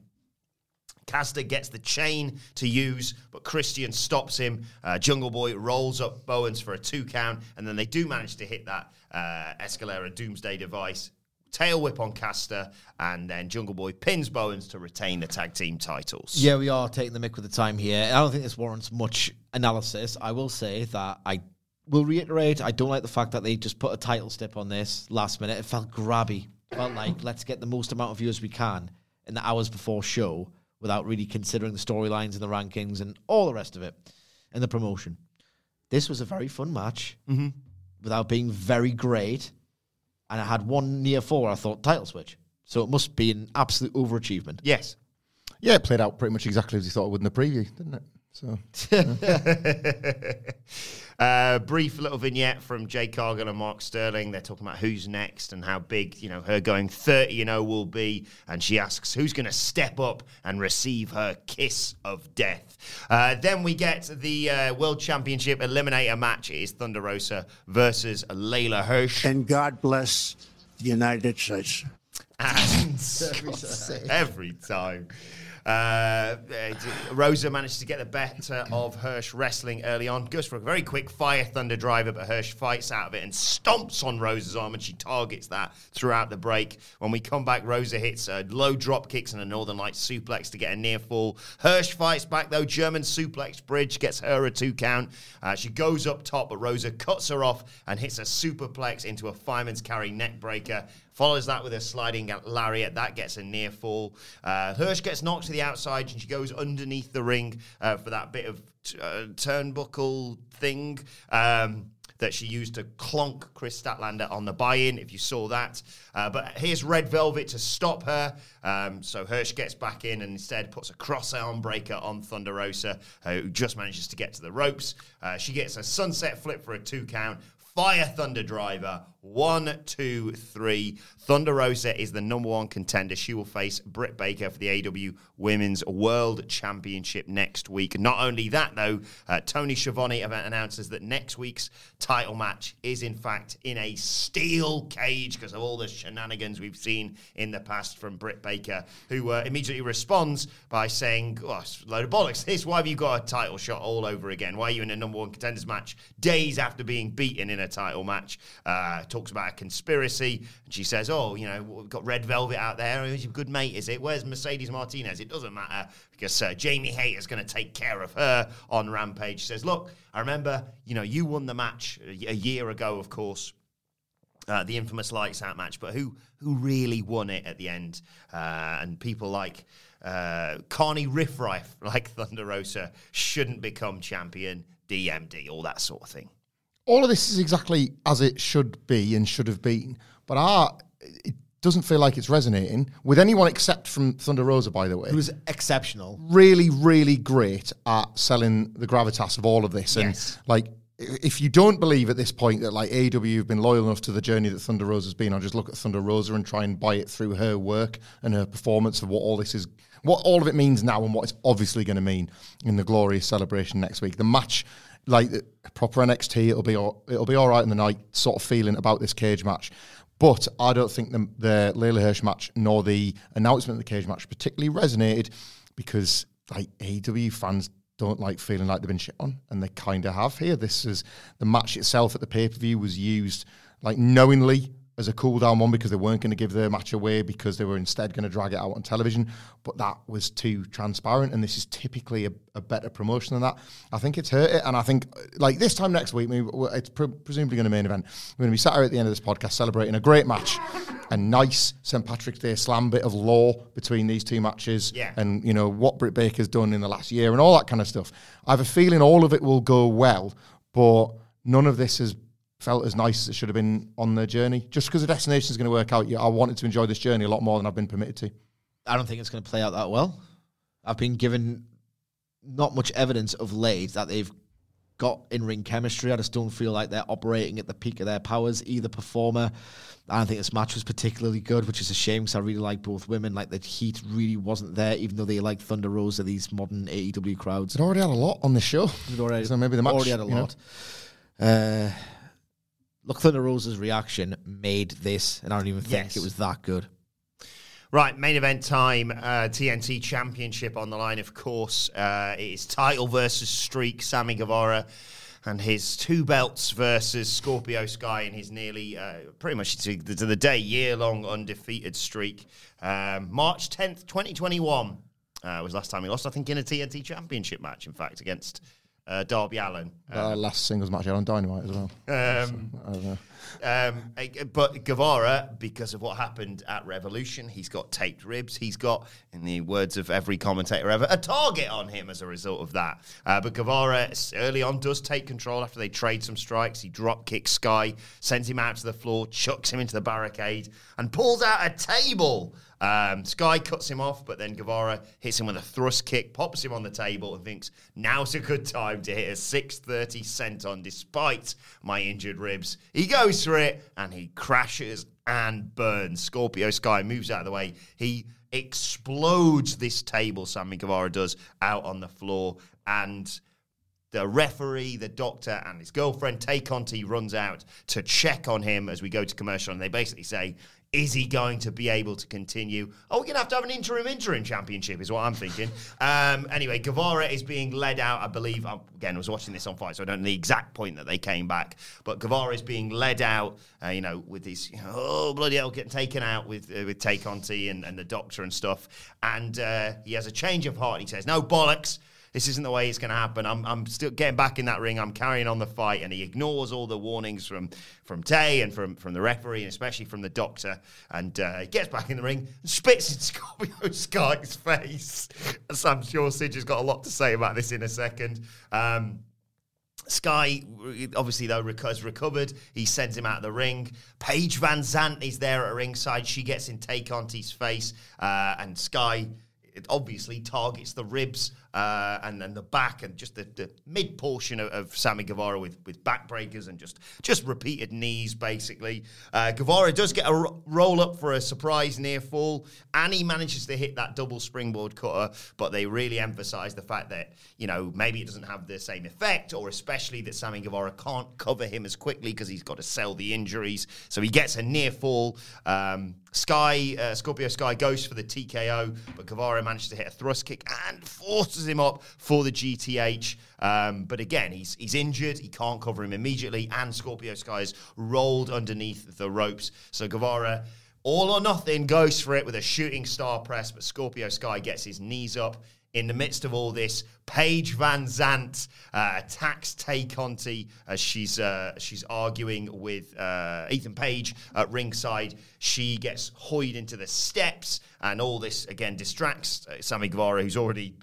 Caster gets the chain to use, but Christian stops him. Uh, Jungle Boy rolls up Bowens for a two count, and then they do manage to hit that uh, Escalera Doomsday device. Tail whip on Caster, and then Jungle Boy pins Bowens to retain the tag team titles. Yeah, we are taking the mic with the time here. I don't think this warrants much analysis. I will say that I will reiterate I don't like the fact that they just put a title step on this last minute. It felt grabby. It felt like let's get the most amount of viewers we can in the hours before show without really considering the storylines and the rankings and all the rest of it and the promotion. This was a very fun match mm-hmm. without being very great. And I had one near four. I thought title switch. So it must be an absolute overachievement. Yes. Yeah, it played out pretty much exactly as you thought it would in the preview, didn't it? So uh, brief little vignette from Jade Cargill and Mark Sterling. They're talking about who's next and how big, you know, her going 30 and 0 will be. And she asks who's going to step up and receive her kiss of death. Uh, then we get the uh, World Championship Eliminator match. It is Thunder Rosa versus Leyla Hirsch. And God bless the United States. And every time. Uh, uh, Rosa managed to get the better of Hirsch wrestling early on. Goes for a very quick fire thunder driver, but Hirsch fights out of it and stomps on Rosa's arm, and she targets that throughout the break. When we come back, Rosa hits a low drop kicks and a Northern Light suplex to get a near fall. Hirsch fights back though. German suplex bridge gets her a two count. Uh, she goes up top, but Rosa cuts her off and hits a superplex into a fireman's carry neck breaker. Follows that with a sliding lariat. That gets a near fall. Uh, Hirsch gets knocked to the outside and she goes underneath the ring uh, for that bit of t- uh, turnbuckle thing. Um, that she used to clonk Kris Statlander on the buy-in, if you saw that. Uh, but here's Red Velvet to stop her. Um, so Hirsch gets back in and instead puts a cross arm breaker on Thunder Rosa, who just manages to get to the ropes. Uh, she gets a sunset flip for a two count. Fire Thunder Driver. One, two, three. Thunder Rosa is the number one contender. She will face Britt Baker for the AW Women's World Championship next week. Not only that, though, uh, Tony Schiavone announces that next week's title match is, in fact, in a steel cage because of all the shenanigans we've seen in the past from Britt Baker, who uh, immediately responds by saying, oh, load of bollocks. This, why have you got a title shot all over again? Why are you in a number one contenders match days after being beaten in a title match? Uh, talks about a conspiracy, and she says, "Oh, you know, we've got Red Velvet out there. Who's your good mate? Is it? Where's Mercedes Martinez? It doesn't matter because uh, Jamie Hayter's going to take care of her on Rampage." She says, "Look, I remember, you know, you won the match a year ago, of course." Uh, the infamous lights out match, but who who really won it at the end? Uh, and people like uh, Carney Riffraff, like Thunder Rosa, shouldn't become champion. DMD, all that sort of thing all of this is exactly as it should be and should have been. But I, it doesn't feel like it's resonating with anyone except from Thunder Rosa, by the way. Who's exceptional. Really, really great at selling the gravitas of all of this. Yes. And like, if you don't believe at this point that like AEW have been loyal enough to the journey that Thunder Rosa has been on, just look at Thunder Rosa and try and buy it through her work and her performance of what all this is, what all of it means now and what it's obviously going to mean in the glorious celebration next week. The match like proper NXT. It'll be all, it'll be all right in the night sort of feeling about this cage match. But I don't think the, the Leyla Hirsch match nor the announcement of the cage match particularly resonated because like AEW fans don't like feeling like they've been shit on, and they kind of have here. This is the match itself at the pay per view was used like knowingly as a cool down one because they weren't going to give the match away because they were instead going to drag it out on television. But that was too transparent, and this is typically a, a better promotion than that. I think it's hurt it, and I think like this time next week, it's pre- presumably going to be a main event. We're going to be sat here at the end of this podcast celebrating a great match, a nice St Patrick's Day slam bit of law between these two matches, yeah. and you know what Britt Baker's done in the last year and all that kind of stuff. I have a feeling all of it will go well, but none of this has felt as nice as it should have been on the journey. Just because the destination is going to work out, yeah, I wanted to enjoy this journey a lot more than I've been permitted to. I don't think it's going to play out that well. I've been given not much evidence of late that they've got in ring chemistry. I just don't feel like they're operating at the peak of their powers. Either performer. I don't think this match was particularly good, which is a shame because I really like both women. Like the heat really wasn't there, even though they like Thunder Rosa, these modern AEW crowds. It already had a lot on the show. It already, so maybe the match already had a lot. Uh, look, Thunder Rosa's reaction made this, and I don't even think Yes. it was that good. Right, main event time. Uh, TNT Championship on the line, of course. Uh, it is title versus streak. Sammy Guevara and his two belts versus Scorpio Sky and his nearly, uh, pretty much to, to the day, year long undefeated streak. Um, March 10th, 2021 uh, was last time he lost, I think, in a TNT Championship match, in fact, against uh, Darby Allin. Uh, last singles match on Dynamite as well. Um, don't know. um, but Guevara, because of what happened at Revolution, he's got taped ribs. He's got, in the words of every commentator ever, a target on him as a result of that. Uh, but Guevara early on does take control after they trade some strikes. He drop kicks Sky, sends him out to the floor, chucks him into the barricade, and pulls out a table. Um, Sky cuts him off, but then Guevara hits him with a thrust kick, pops him on the table, and thinks now's a good time to hit a 630 senton despite my injured ribs. He goes for it and he crashes and burns. Scorpio Sky moves out of the way. He explodes this table, Sammy Guevara does, out on the floor. And the referee, the doctor, and his girlfriend, Tay Conti, runs out to check on him as we go to commercial. And they basically say, is he going to be able to continue? Oh, we're going to have to have an interim interim championship, is what I'm thinking. Um, anyway, Guevara is being led out, I believe. I, again, I was watching this on FITE, so I don't know the exact point that they came back. But Guevara is being led out, uh, you know, with his, you know, oh, bloody hell, getting taken out with, uh, with Tay Conti and, and the doctor and stuff. And uh, he has a change of heart. He says, no bollocks this isn't the way it's going to happen. I'm, I'm still getting back in that ring. I'm carrying on the fight, and he ignores all the warnings from from Tay and from from the referee, and especially from the doctor. And uh, he gets back in the ring, and spits in Scorpio Sky's face. As I'm sure Sidge has got a lot to say about this in a second. Um, Sky, obviously, though, has recovered. He sends him out of the ring. Paige VanZant is there at ringside. She gets in Tay Conti's face, uh, and Sky it obviously targets the ribs uh, and then the back and just the, the mid portion of, of Sammy Guevara with, with backbreakers and just just repeated knees, basically. Uh, Guevara does get a ro- roll up for a surprise near fall, and he manages to hit that double springboard cutter, but they really emphasize the fact that, you know, maybe it doesn't have the same effect, or especially that Sammy Guevara can't cover him as quickly because he's got to sell the injuries. So he gets a near fall. Um, Sky, uh, Scorpio Sky goes for the TKO, but Guevara manages to hit a thrust kick and forces him up for the GTH. Um, but again, he's he's injured. He can't cover him immediately, and Scorpio Sky is rolled underneath the ropes. So Guevara. All or nothing goes for it with a shooting star press, but Scorpio Sky gets his knees up. In the midst of all this, Paige VanZant uh, attacks Tay Conti as she's uh, she's arguing with uh, Ethan Page at ringside. She gets hoyed into the steps, and all this again distracts uh, Sammy Guevara, who's already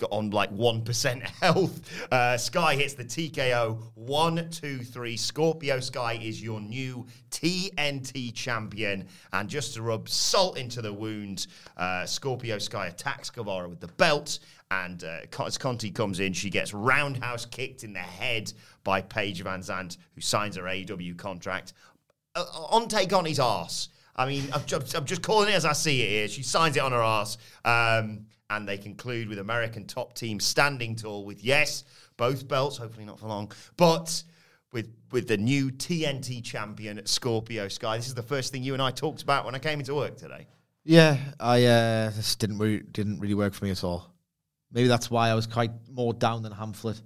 got on like 1% health. Uh, Sky hits the TKO. One, two, three. Scorpio Sky is your new TNT champion. And just to rub salt into the wound, uh, Scorpio Sky attacks Guevara with the belt. And uh, as Conti comes in, she gets roundhouse kicked in the head by Paige VanZant, who signs her AEW contract. Uh, on Tay Conti's arse. I mean, I'm just, I'm just calling it as I see it here. She signs it on her ass. Um, and they conclude with American top team standing tall with, yes, both belts, hopefully not for long, but with with the new TNT champion, Scorpio Sky. This is the first thing you and I talked about when I came into work today. Yeah, I uh, this didn't re- didn't really work for me at all. Maybe that's why I was quite more down than Hamflett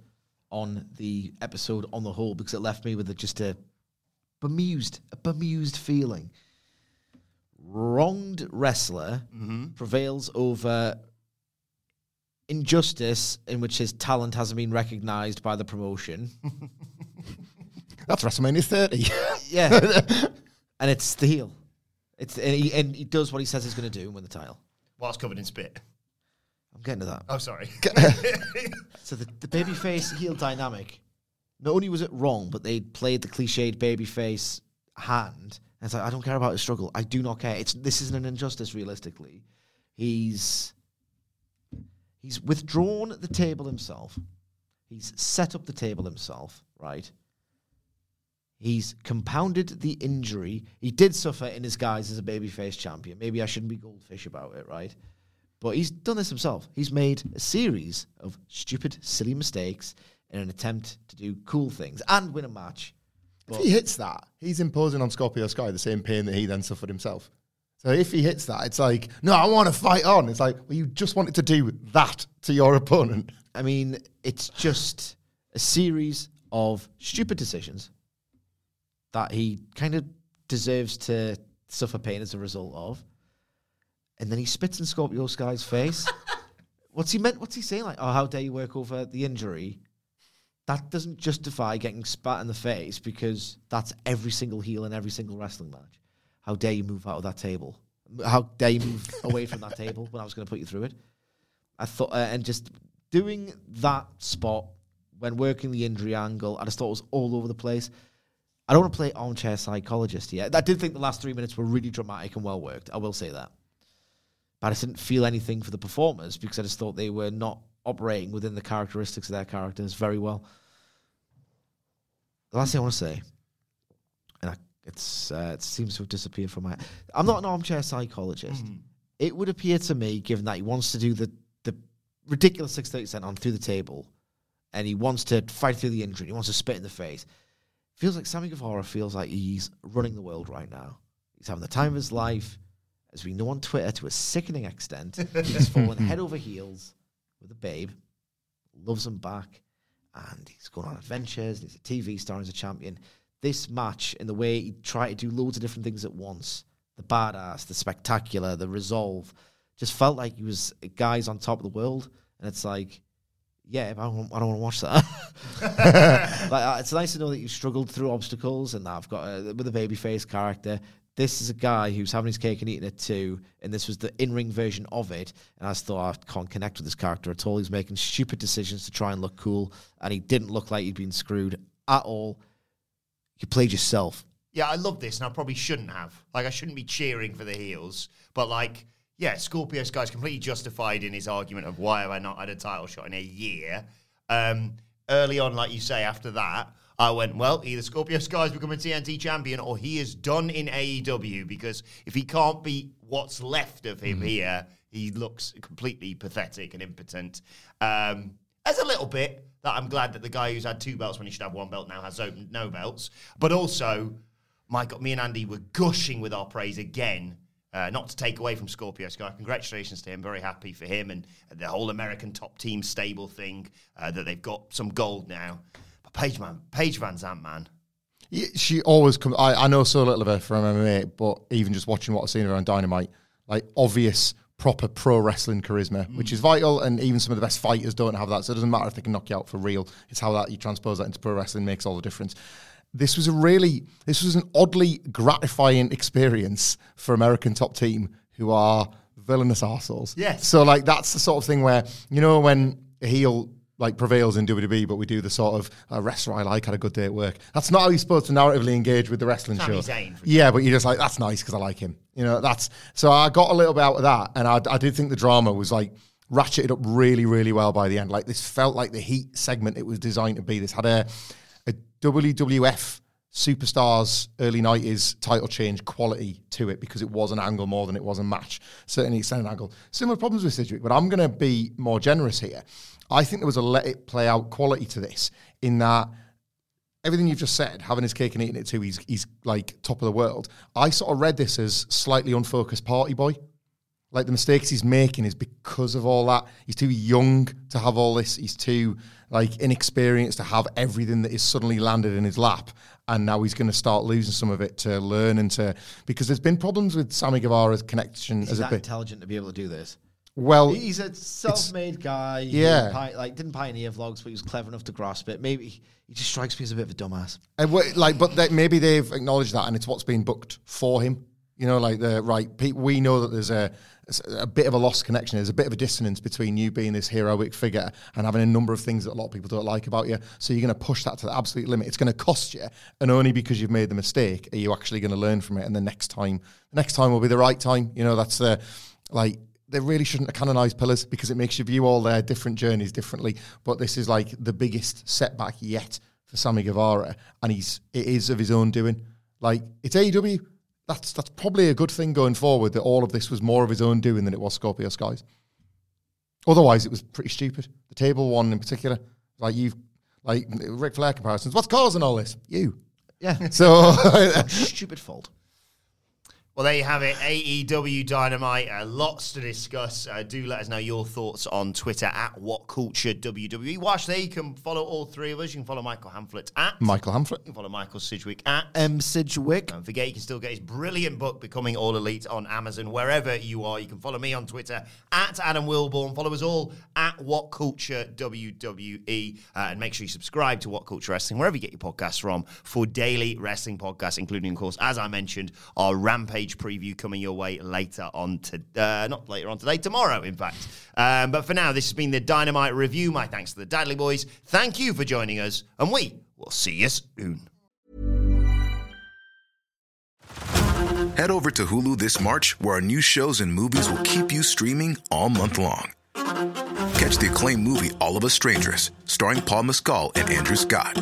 on the episode on the whole because it left me with a, just a bemused, a bemused feeling. Wronged wrestler prevails over injustice in which his talent hasn't been recognised by the promotion. That's WrestleMania 30. yeah, and it's the heel. It's and he, and he does what he says he's going to do and win the title. Whilst covered in spit. I'm getting to that. Oh, sorry. So the, the babyface heel dynamic, not only was it wrong, but they played the cliched babyface hand. And it's like, I don't care about his struggle. I do not care. It's this isn't an injustice realistically. He's he's withdrawn the table himself. He's set up the table himself, right? He's compounded the injury. He did suffer in his guise as a babyface champion. Maybe I shouldn't be goldfish about it, right? But he's done this himself. He's made a series of stupid, silly mistakes in an attempt to do cool things and win a match. if he hits that, he's imposing on Scorpio Sky the same pain that he then suffered himself. So if he hits that, it's like, no, I want to fight on. It's like, well, you just wanted to do that to your opponent. I mean, it's just a series of stupid decisions that he kind of deserves to suffer pain as a result of. And then he spits in Scorpio Sky's face. what's he meant? What's he saying? Like, oh, how dare you work over the injury? that doesn't justify getting spat in the face because that's every single heel in every single wrestling match. How dare you move out of that table? How dare you move away from that table when I was going to put you through it? I thought, uh, and just doing that spot when working the injury angle, I just thought it was all over the place. I don't want to play armchair psychologist yet. I did think the last three minutes were really dramatic and well worked. I will say that. But I didn't feel anything for the performers because I just thought they were not operating within the characteristics of their characters very well. The last thing I want to say, it's uh, it seems to have disappeared from my. I'm not an armchair psychologist. It would appear to me, given that he wants to do the the ridiculous six thirty senton through the table, and he wants to fight through the injury, he wants to spit in the face. Feels like Sammy Guevara feels like he's running the world right now. He's having the time of his life. As we know on Twitter, to a sickening extent, he's fallen head over heels with a babe, loves him back, and he's going on adventures. And he's a TV star, he's a champion. This match, in the way he tried to do loads of different things at once, the badass, the spectacular, the resolve, just felt like he was guys on top of the world. And it's like, yeah, I don't, don't want to watch that. like, uh, it's nice to know that you struggled through obstacles and that I've got a, with a babyface character. This is a guy who's having his cake and eating it too, and this was the in-ring version of it. And I just thought I can't connect with this character at all. He's making stupid decisions to try and look cool, and he didn't look like he'd been screwed at all. You played yourself. Yeah, I love this, and I probably shouldn't have. Like, I shouldn't be cheering for the heels, but like, yeah, Scorpio Sky's completely justified in his argument of why have I not had a title shot in a year. Um, early on, like you say, after that, I went, well, either Scorpio Sky's become a TNT champion or he is done in AEW because if he can't beat what's left of him here, he looks completely pathetic and impotent. Um, as a little bit that I'm glad that the guy who's had two belts when he should have one belt now has no belts, but also, my God, me and Andy were gushing with our praise again. Uh, not to take away from Scorpio Sky, congratulations to him. Very happy for him and the whole American top team stable thing uh, that they've got some gold now. But Paige, man, Paige VanZant, man, she always comes. I, I know so little of her from MMA, but even just watching what I've seen her on Dynamite, like obvious proper pro wrestling charisma, which is mm. vital. And even some of the best fighters don't have that. So it doesn't matter if they can knock you out for real. It's how that you transpose that into pro wrestling makes all the difference. This was a really, this was an oddly gratifying experience for American top team who are villainous arseholes. Yes. So like that's the sort of thing where you know when a heel like prevails in WWE, but we do the sort of uh, a wrestler I like had a good day at work. That's not how you're supposed to narratively engage with the wrestling Sami show. Zayn, yeah, but you're just like that's nice because I like him. You know, that's so I got a little bit out of that, and I, I did think the drama was like ratcheted up really, really well by the end. Like this felt like the heat segment it was designed to be. This had a a WWF superstars early 90s title change quality to it because it was an angle more than it was a match certainly extended angle similar problems with Sidgwick but I'm going to be more generous here I think there was a let it play out quality to this in that everything you've just said, having his cake and eating it too, he's he's like top of the world. I sort of read this as slightly unfocused party boy. Like the mistakes he's making is because of all that. He's too young to have all this. He's too like inexperienced to have everything that is suddenly landed in his lap. And now he's going to start losing some of it to learn and to because there's been problems with Sammy Guevara's connection He's as a that bit. intelligent to be able to do this. Well, He's a self-made guy. Yeah. pi- like didn't pioneer vlogs, but he was clever enough to grasp it. Maybe he just strikes me as a bit of a dumbass. Uh, and what, like, but that maybe they've acknowledged that, and it's what's being booked for him. You know, like the right. We know that there's a a bit of a lost connection. There's a bit of a dissonance between you being this heroic figure and having a number of things that a lot of people don't like about you. So you're going to push that to the absolute limit. It's going to cost you, and only because you've made the mistake are you actually going to learn from it. And the next time, the next time will be the right time. You know, that's the like they really shouldn't have canonized pillars because it makes you view all their different journeys differently. But this is like the biggest setback yet for Sammy Guevara, and he's it is of his own doing. Like it's AEW. That's that's probably a good thing going forward. That all of this was more of his own doing than it was Scorpio Sky's. Otherwise, it was pretty stupid. The table one in particular, like you've like Ric Flair comparisons. What's causing all this? You. Yeah, So stupid fault. Well, there you have it. AEW Dynamite. Uh, lots to discuss. Uh, do let us know your thoughts on Twitter at WhatCulture WWE. Watch there. You can follow all three of us. You can follow Michael Hamflett at Michael Hamflett. You can follow Michael Sidgwick at M. Sidgwick. Don't forget, you can still get his brilliant book, Becoming All Elite, on Amazon, wherever you are. You can follow me on Twitter at Adam Wilborn. Follow us all at WhatCulture WWE. Uh, and make sure you subscribe to WhatCulture Wrestling, wherever you get your podcasts from, for daily wrestling podcasts, including, of course, as I mentioned, our Rampage preview coming your way later on to uh, not later on today, tomorrow, in fact. Um, but for now, this has been the Dynamite Review. My thanks to the Dudley Boys. Thank you for joining us, and we will see you soon. Head over to Hulu this March, where our new shows and movies will keep you streaming all month long. Catch the acclaimed movie All of Us Strangers, starring Paul Mescal and Andrew Scott.